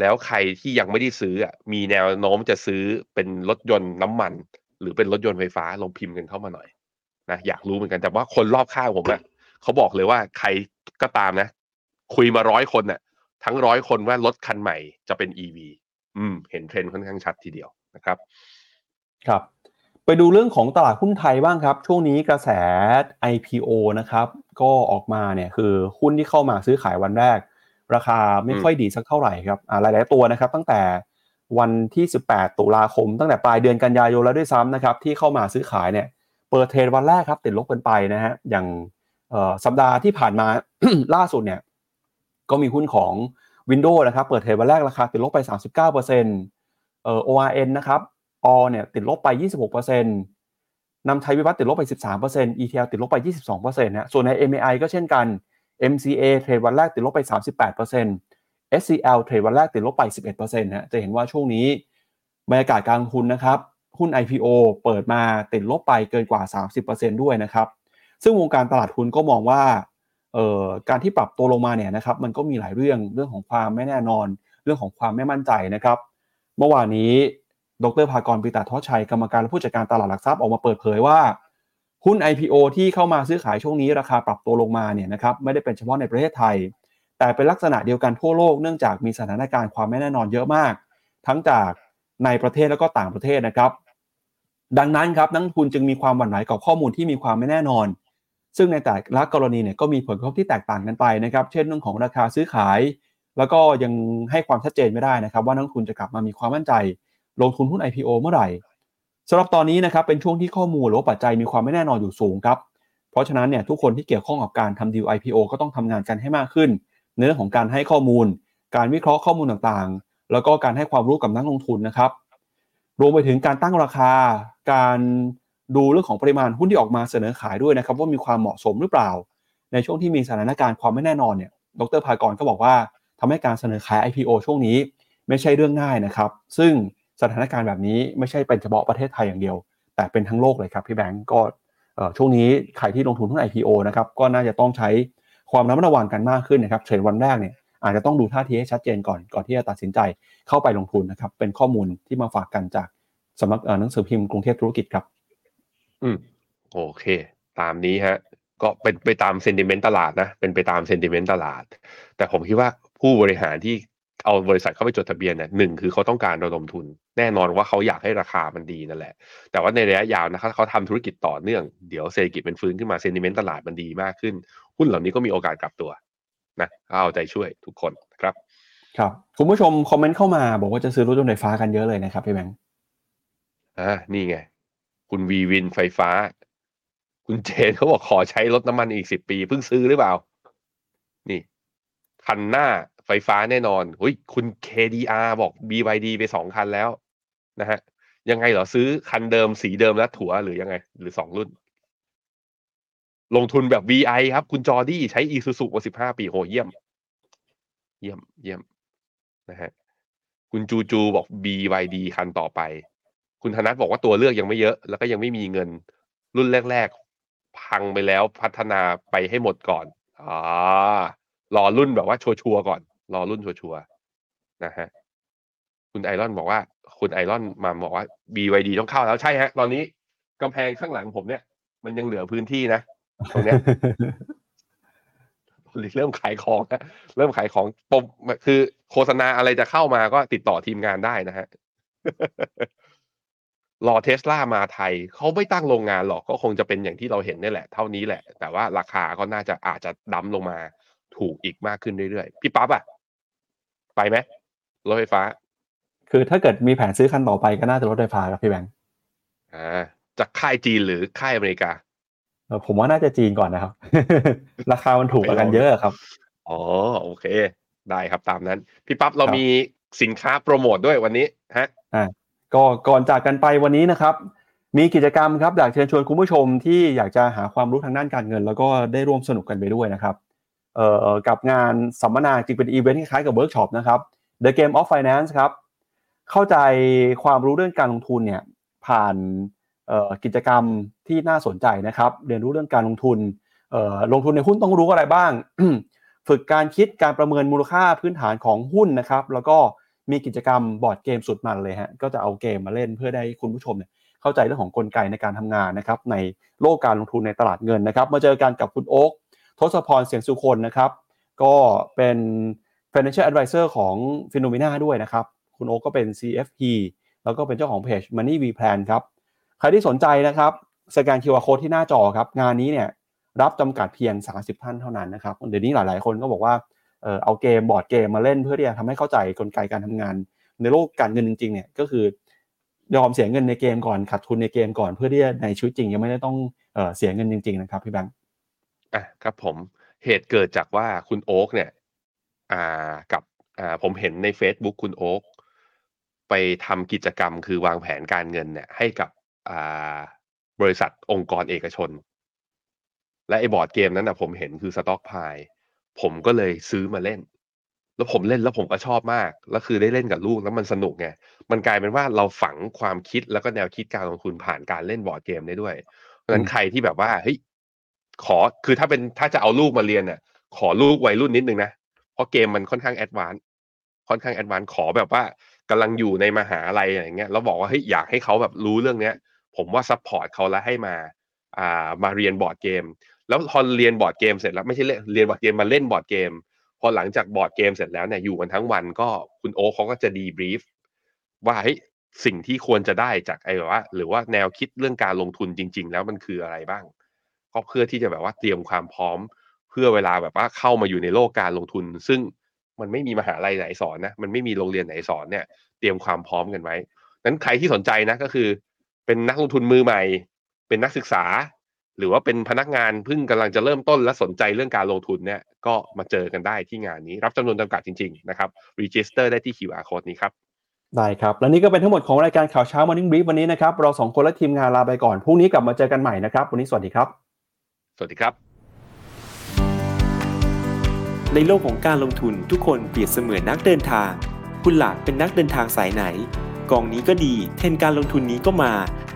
Speaker 3: แล้วใครที่ยังไม่ได้ซื้ออะมีแนวโน้มจะซื้อเป็นรถยนต์น้ำมัน หรือเป็นรถยนต์ไฟฟ้าลองพิมพ์กันเข้ามาหน่อยนะอยากรู้เหมือนกันแต่ว่าคนรอบข้างผมอะเขาบอกเลยว่าใครก็ตามนะ คุยมาร้อยคนน่ะ ทั้งร้อยคนว่ารถคันใหม่จะเป็น EV อืม เห็นเทรนด์ค่อนข้างชัดทีเดียวนะครับ
Speaker 2: ครับ ไปดูเรื่องของตลาดหุ้นไทยบ้างครับ ช่วงนี้กระแส IPO นะครับ ก็ออกมาเนี่ยคือหุ้นที่เข้ามาซื้อขายวันแรก ราคาไม่ค่อยดีสักเท่าไหร่ครับอ่าหลาย ๆ ตัวนะครับ ตั้งแต่วันที่ 18 ตุลาคม ตั้งแต่ปลายเดือนกันยายนแล้วด้วยซ้ำนะครับที่เข้ามาซื้อขายเนี่ยเปิดเทรดวันแรกครับติดลบกันไปนะฮะอย่างสัปดาห์ที่ผ่านมาล่าสุดเนี่ยก็มีหุ้นของ Windows นะครับเปิดเทรดวันแรกราคาติดลบไป 39%เอ่อ ORN นะครับอเนี่ยติดลบไป 26%นำไทยวิวัฒน์ติดลบไป 13% ETL ติดลบไป 22%นะส่วนใน MAI ก็เช่นกัน MCA เทรดวันแรกติดลบไป 38% SCL เทรดวันแรกติดลบไป 11%นะจะเห็นว่าช่วงนี้บรรยากาศการลงทุนนะครับ หุ้น IPO เปิดมาติดลบไปเกินกว่า 30%ด้วยนะครับ ซึ่งวงการตลาดหุ้นก็มองว่าเออการที่ปรับตัวลงมาเนี่ยนะครับมันก็มีหลายเรื่องเรื่องของความไม่แน่นอน เรื่องของความไม่มั่นใจนะครับ เมื่อวานนี้ดรภากรปิตาทอชัยกรรมการและผู้จัดการตลาดหลักทรัพย์ออกมาเปิดเผยว่า หุ้น IPO ที่เข้ามาซื้อขายช่วงนี้ราคาปรับตัวลงมาเนี่ยนะครับไม่ได้เป็นเฉพาะในประเทศไทย แต่เป็นลักษณะเดียวกันทั่วโลกเนื่องจากมีสถานการณ์ความไม่แน่นอนเยอะมาก ทั้งจากในประเทศแล้วก็ต่างประเทศนะครับ ดังนั้นครับนักทุนจึงมีความหวั่นไหวกับข้อมูลที่มีความไม่แน่นอน ซึ่งในแต่ละกรณีเนี่ยก็มีผลกระทบที่แตกต่างกันไปนะครับ เช่นเรื่องของราคาซื้อขาย แล้วก็ยังให้ความชัดเจนไม่ได้นะครับ ว่านักทุนจะกลับมามีความมั่นใจ ลงทุนหุ้น IPO เมื่อไหร่ สำหรับตอนนี้นะครับเป็นช่วงที่ข้อมูลหรือปัจจัยมีความไม่แน่นอนอยู่สูงครับเพราะฉะนั้นเนี่ยทุกคนที่เกี่ยวข้องกับการทำดีล IPO ก็ต้องทำงานกันให้มากขึ้นในเรื่อของการให้ข้อมูล การวิเคราะห์ข้อมูลต่างๆ แล้วก็การให้ความรู้กับนักลงทุนนะครับ รวมไปถึงการตั้งราคา การดูเรื่องของปริมาณหุ้นที่ออกมาเสนอขายด้วยนะครับ ว่ามีความเหมาะสมหรือเปล่า ในช่วงที่มีสถานการณ์ความไม่แน่นอนเนี่ย ดรภากรก็บอกว่าทำให้การเสนอขาย IPO ช่วงนี้ ไม่ใช่เรื่องง่ายนะครับ ซึ่ง สถานการณ์แบบนี้ไม่ใช่เป็นเฉพาะประเทศไทยอย่างเดียว แต่เป็นทั้งโลกเลยครับพี่แบงก์ก็ช่วงนี้ใครที่ลงทุนหุ้น IPO นะครับก็น่าจะต้องใช้ความระมัดระวังกันมากขึ้นนะครับเทรดวันแรกเนี่ยอาจจะต้องดูท่าทีให้ชัดเจนก่อนก่อนที่จะตัดสินใจเข้าไปลงทุนนะครับ เป็นข้อมูลที่มาฝากกันจากสำนักหนังสือพิมพ์กรุงเทพธุรกิจครับ
Speaker 3: อืมโอเค ตามนี้ฮะ ก็เป็นไปตามเซนติเมนต์ตลาดนะ เป็นไปตามเซนติเมนต์ตลาด แต่ผมคิดว่าผู้บริหารที่ เอาบริษัทเข้าไปจดทะเบียนเนี่ยหนึ่งคือเขาต้องการระดมทุน แน่นอนว่าเขาอยากให้ราคามันดีนั่นแหละ แต่ว่าในระยะยาวนะครับเขาทำธุรกิจต่อเนื่อง เดี๋ยวเศรษฐกิจมันฟื้นขึ้นมาเซนติเมนต์ตลาดมันดีมากขึ้น หุ้นเหล่านี้ก็มีโอกาสกลับตัวนะเอาใจช่วยทุกคนครับ
Speaker 2: ครับ คุณผู้ชมคอมเมนต์เข้ามา บอกว่าจะซื้อรถยนต์ไฟฟ้ากันเยอะเลยนะครับพี่แบงค์
Speaker 3: อ่านี่ไง คุณวีวินไฟฟ้า คุณเจนเขาบอกขอใช้รถน้ำมันอีกสิบปีเพิ่งซื้อหรือเปล่า นี่คันหน้า ไฟฟ้าแน่นอนเฮ้ยคุณ KDR บอก BYD ไปสองคันแล้วนะฮะ ยังไงเหรอซื้อคันเดิมสีเดิมแล้วถัวหรือยังไง หรือสองรุ่น ลงทุนแบบ VI ครับ คุณจอดี้ใช้ Isuzu มาสิบห้าปีโหเยี่ยม เยี่ยมเยี่ยมนะฮะคุณจูจูบอก BYD คันต่อไป คุณธนัทบอกว่าตัวเลือกยังไม่เยอะ แล้วก็ยังไม่มีเงิน รุ่นแรก ๆ พังไปแล้วพัฒนาไปให้หมดก่อนอ่ารอรุ่นแบบว่าชัวร์ๆก่อน รอรุ่นชัวร์ๆนะฮะคุณไอรอนบอกว่า คุณไอรอนมาบอกว่า BYD ต้องเข้าแล้วใช่ฮะ ตอนนี้กำแพงข้างหลังผมเนี่ย มันยังเหลือพื้นที่นะตรงเนี้ยเริ่มขายของนะเริ่มขายของปมคือโฆษณาอะไรจะเข้ามาก็ติดต่อทีมงานได้นะฮะรอเทสลามาไทย เขาไม่ตั้งโรงงานหรอกก็คงจะเป็นอย่างที่เราเห็นนี่แหละ เท่านี้แหละ แต่ว่าราคาก็น่าจะอาจจะดั้มลงมาถูกอีกมากขึ้นเรื่อยๆ พี่ปั๊บอะ ไปไหมรถไฟฟ้า
Speaker 2: คือถ้าเกิดมีแผนซื้อคันต่อไปก็น่าจะรถไฟฟ้าครับพี่แบงค์
Speaker 3: อ่าจากค่ายจีนหรือค่ายอเมริกา
Speaker 2: เออผมว่าน่าจะจีนก่อนนะครับ ราคามันถูกกว่ากันเยอะครับ
Speaker 3: อ๋อโอเค ได้ครับตามนั้น พี่ปั๊บเรามีสินค้าโปรโมทด้วยวันนี้ฮะ
Speaker 2: อ่าก็ก่อนจากกันไปวันนี้นะครับ มีกิจกรรมครับอยากเชิญชวนคุณผู้ชมที่อยากจะหาความรู้ทางด้านการเงิน แล้วก็ได้ร่วมสนุกกันไปด้วยนะครับเอ่อ กับงานสัมมนาจริงเป็นอีเวนต์คล้ายๆกับเวิร์กช็อปนะครับ The Game of Finance ครับ เข้าใจความรู้เรื่องการลงทุนเนี่ยผ่านกิจกรรมที่น่าสนใจนะครับ เรียนรู้เรื่องการลงทุนลงทุนในหุ้นต้องรู้อะไรบ้าง ฝึกการคิดการประเมินมูลค่าพื้นฐานของหุ้นนะครับ แล้วก็มีกิจกรรม board game สุดมันเลยฮะก็จะเอาเกมมาเล่นเพื่อได้คุณผู้ชมเนี่ยเข้าใจเรื่องของกลไกในการทำงานนะครับในโลกการลงทุนในตลาดเงินนะครับ มาเจอกันกับคุณโอ๊ก ทศพรเสียงสุคนนะครับ ก็เป็น financial advisor ของ p h e n o m e n a ด้วยนะครับ คุณโอก็เป็น CFP แล้วก็เป็นเจ้าของเพจ Money V Plan ครับ ใครที่สนใจนะครับ สแกน QR Code ที่หน้าจอครับ งานนี้เนี่ยรับจำกัดเพียง 30 ท่านเท่านั้นนะครับ เดี๋ยวนี้หลาย ๆ คนก็บอกว่าเออเอาเกมบอร์ดเกมมาเล่นเพื่อที่จะทำให้เข้าใจกลไกการทำงาน ในโลกการเงินจริง ๆ เนี่ยก็คือยอมเสียเงินในเกมก่อนขาดทุนในเกมก่อนเพื่อที่ในชีวิตจริง ยังไม่ได้ต้องเออเสียเงินจริง ๆ นะครับพี่แบงค์
Speaker 3: อะครับผมเหตุเกิดจากว่าคุณโอ๊กเนี่ย อ่ากับอ่าผมเห็นใน Facebook คุณโอ๊กไปทำกิจกรรมคือวางแผนการเงินเนี่ย ให้กับบริษัทองค์กรเอกชน และไอ้บอร์ดเกมนั้นนะผมเห็นคือสต็อกพายผมก็เลยซื้อมาเล่น แล้วผมเล่นแล้วผมก็ชอบมาก แล้วคือได้เล่นกับลูกแล้วมันสนุกไงมันกลายเป็นว่าเราฝังความคิดแล้วก็แนวคิดการลงทุนผ่านการเล่น board game ได้ด้วย เพราะฉะนั้นใครที่แบบว่าเฮ้ย ขอคือถ้าเป็นถ้าจะเอาลูกมาเรียนเนี่ยขอลูกวัยรุ่นนิดนึงนะเพราะเกมมันค่อนข้าง advance ค่อนข้าง advance ขอแบบว่ากำลังอยู่ในมหาลัยอะไรเงี้ยแล้วบอกว่าเฮ้ยอยากให้เขาแบบรู้เรื่องเนี้ย ผมว่า support เขาแล้วให้มาอ่ามาเรียน board game แล้วพอเรียน board game เสร็จแล้วไม่ใช่เล่นเรียน board game มาเล่น board game พอหลังจาก board game เสร็จแล้วเนี่ยอยู่กันทั้งวันก็คุณโอเขาก็จะ debrief ว่าเฮ้ยสิ่งที่ควรจะได้จากไอ้ว่า หรือว่าแนวคิดเรื่องการลงทุนจริง ๆ แล้วมันคืออะไรบ้าง ก็เพื่อที่จะแบบว่าเตรียมความพร้อม เพื่อเวลาแบบว่าเข้ามาอยู่ในโลกการลงทุน ซึ่งมันไม่มีมหาลัยไหนสอนนะมันไม่มีโรงเรียนไหนสอนเนี่ย เตรียมความพร้อมกันไว้นั้นใครที่สนใจนะก็คือ เป็นนักลงทุนมือใหม่ เป็นนักศึกษา หรือว่าเป็นพนักงานเพิ่งกำลังจะเริ่มต้นและสนใจเรื่องการลงทุนเนี่ยก็มาเจอกันได้ที่งานนี้ รับจำนวนจำกัดจริงๆนะครับ register ได้ที่ QR code นี้ครับ
Speaker 2: ได้ครับ และนี่ก็เป็นทั้งหมดของรายการข่าวเช้า Morning Brief วันนี้นะครับ เราสองคนและทีมงานลาไปก่อน พรุ่งนี้กลับมาเจอกันใหม่นะครับ วันนี้สวัสดีครับ
Speaker 3: สวัสดีครับ
Speaker 4: ในโลกของการลงทุนทุกคนเปรียบเสมือนนักเดินทาง คุณล่ะเป็นนักเดินทางสายไหน กองนี้ก็ดี เทรนการลงทุนนี้ก็มา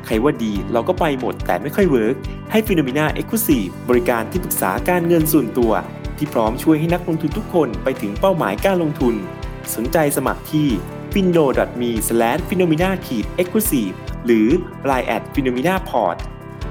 Speaker 4: ใครว่าดีเราก็ไปหมดแต่ไม่ค่อย work ให้ Finnomena Exclusive บริการที่ปรึกษาการเงินส่วนตัว ที่พร้อมช่วยให้นักลงทุนทุกคนไปถึงเป้าหมายการลงทุน สนใจสมัครที่ f i n o m e f i n o m e n a e x c l u s i v e หรือ line at f i n o m e n a p o r t